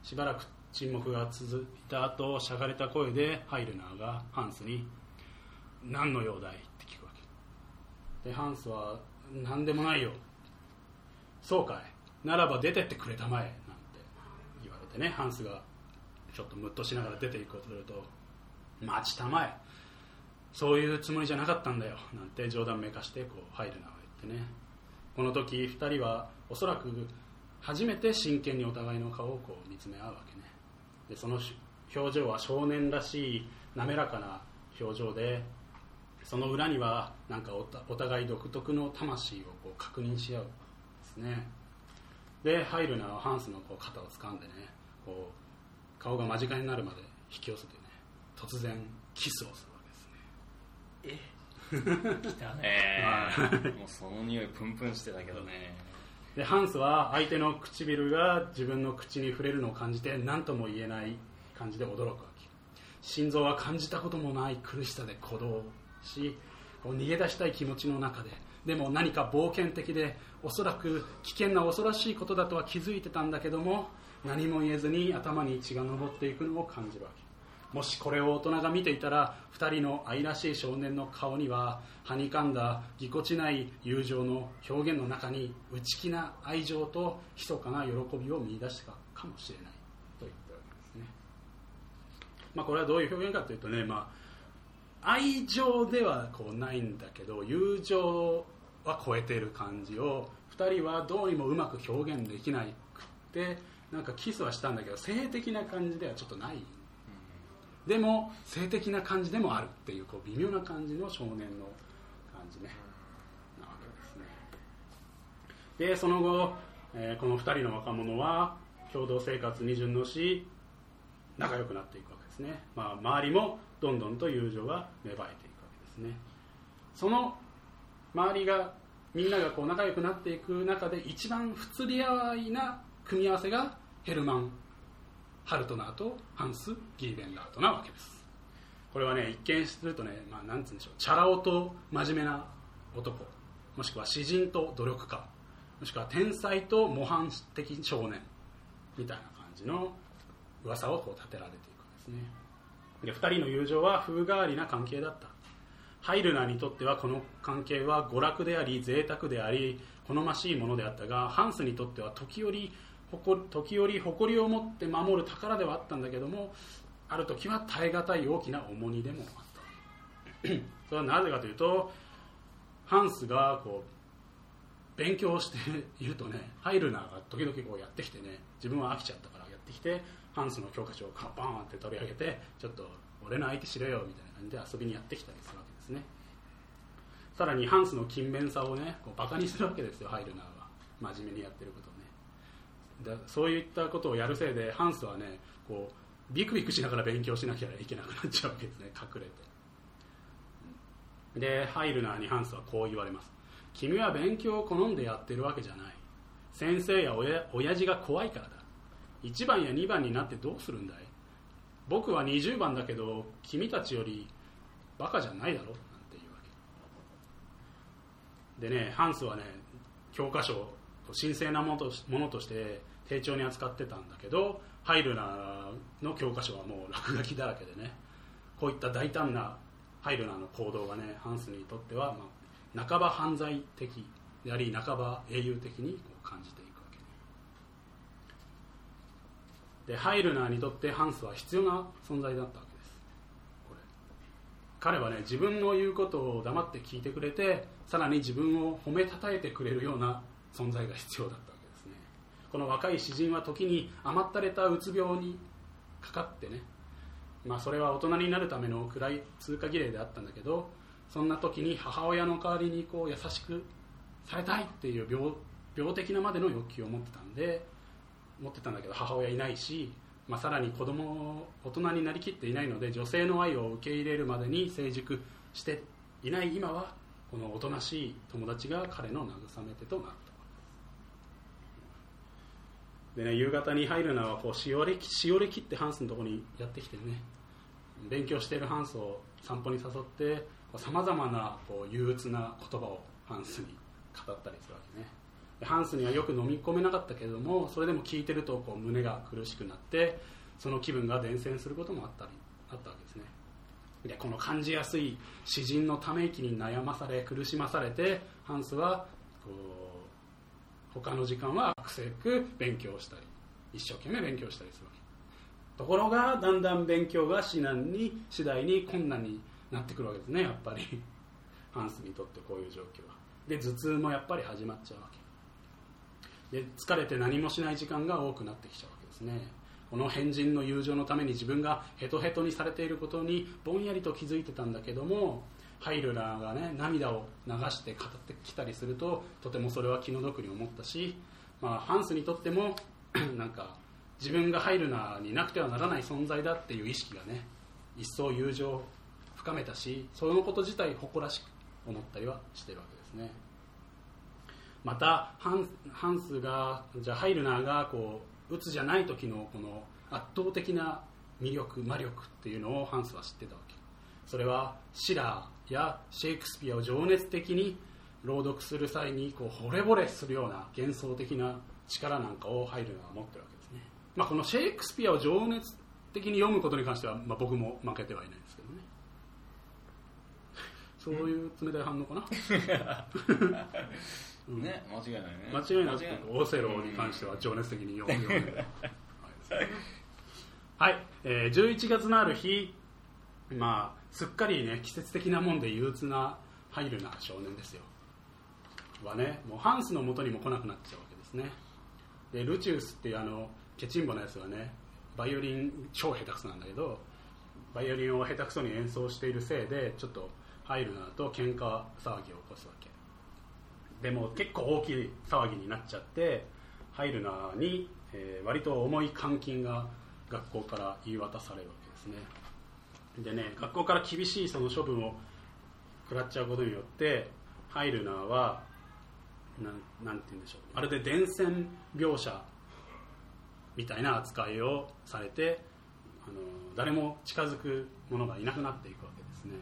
しばらく沈黙が続いた後しゃがれた声でハイルナーがハンスに「何の用だい?」って聞くわけ。でハンスは「何でもないよ」そうかい。ならば出てってくれたまえ。なんて言われてね。ハンスがちょっとムッとしながら出ていくことすると待ちたまえ。そういうつもりじゃなかったんだよ。なんて冗談めかしてこう入るなは言ってね。この時2人はおそらく初めて真剣にお互いの顔をこう見つめ合うわけね。でその表情は少年らしい滑らかな表情でその裏にはなんかお互い独特の魂をこう確認し合うですね。でハイルナはハンスのこう肩を掴んでねこう顔が間近になるまで引き寄せてね突然キスをするわけですね。え？来たね。もうその匂いプンプンしてたけどね。でハンスは相手の唇が自分の口に触れるのを感じて何とも言えない感じで驚くわけ。心臓は感じたこともない苦しさで鼓動しこう逃げ出したい気持ちの中で。でも何か冒険的でおそらく危険な恐ろしいことだとは気づいてたんだけども何も言えずに頭に血が上っていくのを感じるわけもしこれを大人が見ていたら2人の愛らしい少年の顔にははにかんだぎこちない友情の表現の中に内気な愛情と密かな喜びを見出したかもしれない。と言ったわけですね、まあ、これはどういう表現かというとね、まあ、愛情ではこうないんだけど友情は超えている感じを2人はどうにもうまく表現できなくてなんかキスはしたんだけど性的な感じではちょっとない。でも性的な感じでもあるっていうこう微妙な感じの少年の感じね。なわけですね。でその後、えーこの2人の若者は共同生活に順応し仲良くなっていくわけですね、まあ、周りもどんどんと友情が芽生えていくわけですね。その周りがみんながこう仲良くなっていく中で一番不釣り合いな組み合わせがヘルマン・ハルトナーとハンス・ギーベンラートなわけです。これはね一見するとね、まあ、なんつうんでしょうチャラ男と真面目な男もしくは詩人と努力家もしくは天才と模範的少年みたいな感じの噂をこう立てられていくんですね。で2人の友情は風変わりな関係だった。ハイルナーにとってはこの関係は娯楽であり贅沢であり好ましいものであったがハンスにとっては時折時折誇りを持って守る宝ではあったんだけどもある時は耐え難い大きな重荷でもあった。それはなぜかというとハンスがこう勉強しているとねハイルナーが時々こうやってきてね自分は飽きちゃったからやってきてハンスの教科書をカバーンって取り上げてちょっと俺の相手しろよみたいな感じで遊びにやってきたりするわけですね。さらにハンスの勤勉さをねこうバカにするわけですよハイルナーは。真面目にやってることだそういったことをやるせいでハンスはねこうビクビクしながら勉強しなきゃいけなくなっちゃうわけですね隠れて。でハイルナーにハンスはこう言われます。君は勉強を好んでやってるわけじゃない。先生や親親父が怖いからだ。1番や2番になってどうするんだい？僕は20番だけど君たちよりバカじゃないだろ？なんていうわけ。でねハンスはね教科書を神聖なものとしものとして丁重に扱ってたんだけどハイルナーの教科書はもう落書きだらけでねこういった大胆なハイルナーの行動がねハンスにとっては、まあ、半ば犯罪的であり半ば英雄的にこう感じていくわけ。でハイルナーにとってハンスは必要な存在だったわけです。彼はね自分の言うことを黙って聞いてくれてさらに自分を褒めたたえてくれるような存在が必要だった。この若い詩人は時に甘ったれたうつ病にかかってね。まあそれは大人になるための暗い通過儀礼であったんだけどそんな時に母親の代わりにこう優しくされたいっていう病病的なまでの欲求を持ってたんで持ってたんだけど母親いないし、まあ、さらに子供大人になりきっていないので女性の愛を受け入れるまでに成熟していない今はこのおとなしい友達が彼の慰め手となった。でね夕方に入るのはこうしおれしおれ切ってハンスのところにやってきてね。勉強しているハンスを散歩に誘ってさまざまなこう憂鬱な言葉をハンスに語ったりするわけね。でハンスにはよく飲み込めなかったけれどもそれでも聞いてるとこう胸が苦しくなってその気分が伝染することもあったりあったわけですね。でこの感じやすい詩人のため息に悩まされ苦しまされてハンスはこう他の時間は悪せく勉強したり一生懸命勉強したりするわけ。ところがだんだん勉強が至難に次第に困難になってくるわけですねやっぱり。ハンスにとってこういう状況は。で頭痛もやっぱり始まっちゃうわけで疲れて何もしない時間が多くなってきちゃうわけですね。この変人の友情のために自分がヘトヘトにされていることにぼんやりと気づいてたんだけどもハイルラーがね涙を流して語ってきたりするととてもそれは気の毒に思ったし、まあ、ハンスにとっても なんか自分がハイルナーになくてはならない存在だっていう意識がね一層友情を深めたしそのこと自体誇らしく思ったりはしてるわけですね。またハンハンスがじゃあハイルナーがこう鬱じゃない時のこの圧倒的な魅力魔力っていうのをハンスは知ってたわけ。それはシラー。やシェイクスピアを情熱的に朗読する際にこう惚れ惚れするような幻想的な力なんかをハイルナーは持ってるわけですね、まあ、このシェイクスピアを情熱的に読むことに関しては、まあ、僕も負けてはいないですけどね。そういう冷たい反応かな、うん。ね間違いないね。間違いなくオセロに関しては情熱的に読んでるはい、えー11月のある日まあすっかりね季節的なもんで憂鬱なハイルな少年ですよ。はねもうハンスの元にも来なくなっちゃうわけですね。でルチウスっていうあのケチンボなやつはねバイオリン超下手くそなんだけどバイオリンを下手くそに演奏しているせいでちょっと入るなと喧嘩騒ぎを起こすわけ。でも結構大きい騒ぎになっちゃって入るなに、えー割と重い監禁が学校から言い渡されるわけですね。でね学校から厳しいその処分を食らっちゃうことによってハイルナーはなんなんて言うんでしょう。まるで伝染描写みたいな扱いをされてあの誰も近づく者がいなくなっていくわけですね。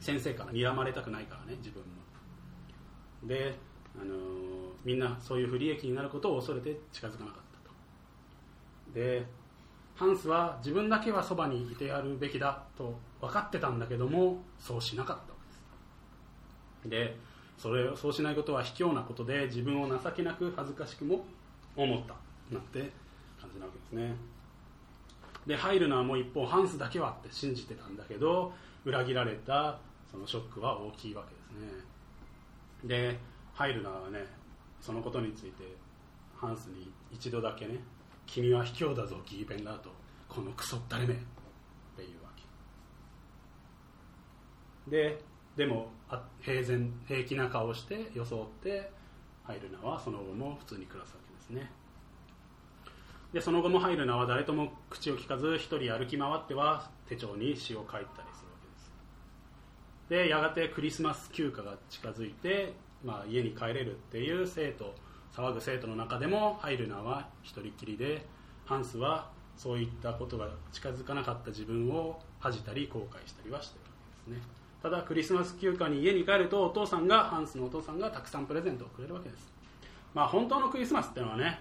先生から睨まれたくないからね自分も。であのみんなそういう不利益になることを恐れて近づかなかったと。でハンスは自分だけはそばにいてやるべきだと分かってたんだけどもそうしなかったわけです。でそれそうしないことは卑怯なことで自分を情けなく恥ずかしくも思ったなんて感じなわけですね。でハイルナーも一方ハンスだけはって信じてたんだけど裏切られたそのショックは大きいわけですね。でハイルナーはねそのことについてハンスに一度だけね「君は卑怯だぞギーベンラートこのクソったれめ」っていうわけ。ででも平然平気な顔をして装ってハイルナーはその後も普通に暮らすわけですね。でその後もハイルナーは誰とも口を聞かず一人歩き回っては手帳に詩を書いたりするわけです。でやがてクリスマス休暇が近づいて、まあ、家に帰れるっていう生徒騒ぐ生徒の中でもハイルナは一人きりでハンスはそういったことが近づかなかった自分を恥じたり後悔したりはしてるわけですね。ただクリスマス休暇に家に帰るとお父さんがハンスのお父さんがたくさんプレゼントをくれるわけです。まあ本当のクリスマスっていうのはね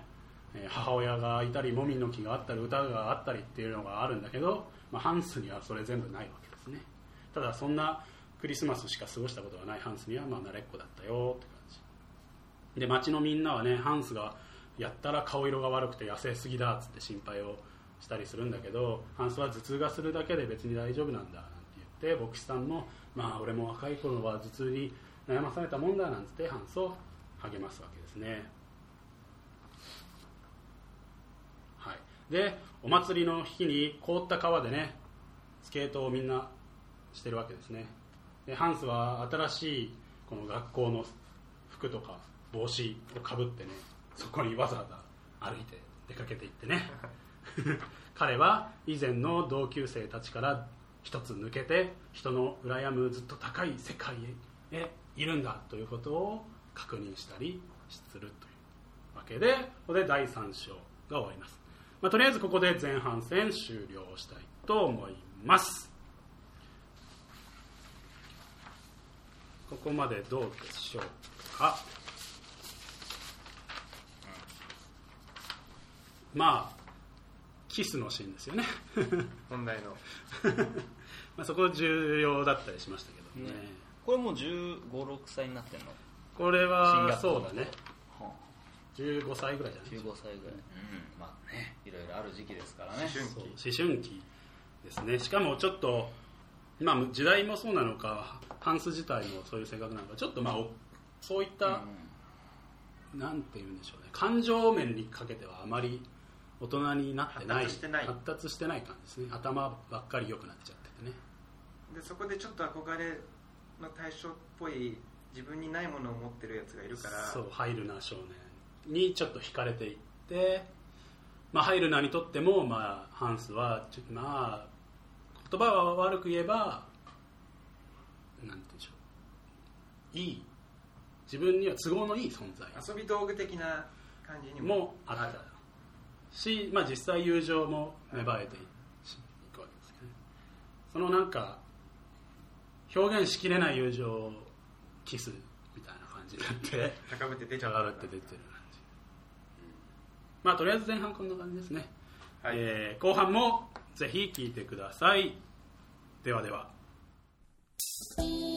母親がいたりもみの木があったり歌があったりっていうのがあるんだけど、まあ、ハンスにはそれ全部ないわけですね。ただそんなクリスマスしか過ごしたことがないハンスにはまあ慣れっこだったよってで町のみんなはねハンスがやったら顔色が悪くて痩せすぎだっつって心配をしたりするんだけどハンスは頭痛がするだけで別に大丈夫なんだなんて言って牧師さんもまあ俺も若い頃は頭痛に悩まされたもんだなんつってハンスを励ますわけですね。はい、でお祭りの日に凍った川でねスケートをみんなしてるわけですね。でハンスは新しいこの学校の服とか帽子をかぶってねそこにわざわざ歩いて出かけていってね。彼は以前の同級生たちから一つ抜けて人の羨むずっと高い世界へいるんだということを確認したりするというわけでここで第3章が終わります、まあ、とりあえずここで前半戦終了したいと思います。ここまでどうでしょうか？まあキスのシーンですよね。本題の。まあそこ重要だったりしましたけどね。ね。これもう1 5 6歳になってんの？これ進はそうだね。は15歳ぐらいじゃあない15歳ぐらい。うん。まあねいろいろある時期ですからね。思春そう思春期ですね。しかもちょっとまあ時代もそうなのかハンス自体もそういう性格なのかちょっとまあおそういった、なんて言うんでしょうね。感情面にかけてはあまり大人になってない。発達してない。発達してない感じですね。頭ばっかり良くなっちゃっててね。でそこでちょっと憧れの対象っぽい自分にないものを持ってるやつがいるから。そうハイルナー少年にちょっと惹かれていって、まあ、ハイルナーにとっても、まあ、ハンスはちょまあ言葉は悪く言えばなんて言うんでしょう。いい。自分には都合のいい存在。遊び道具的な感じにも。もあったし、まあ、実際友情も芽生えていくわけですけどね。そのなんか表現しきれない友情をキスみたいな感じになって高ぶって出ちゃう。上がるって出てる感じ、まあとりあえず前半こんな感じですね、はい。えー後半もぜひ聞いてください。ではでは「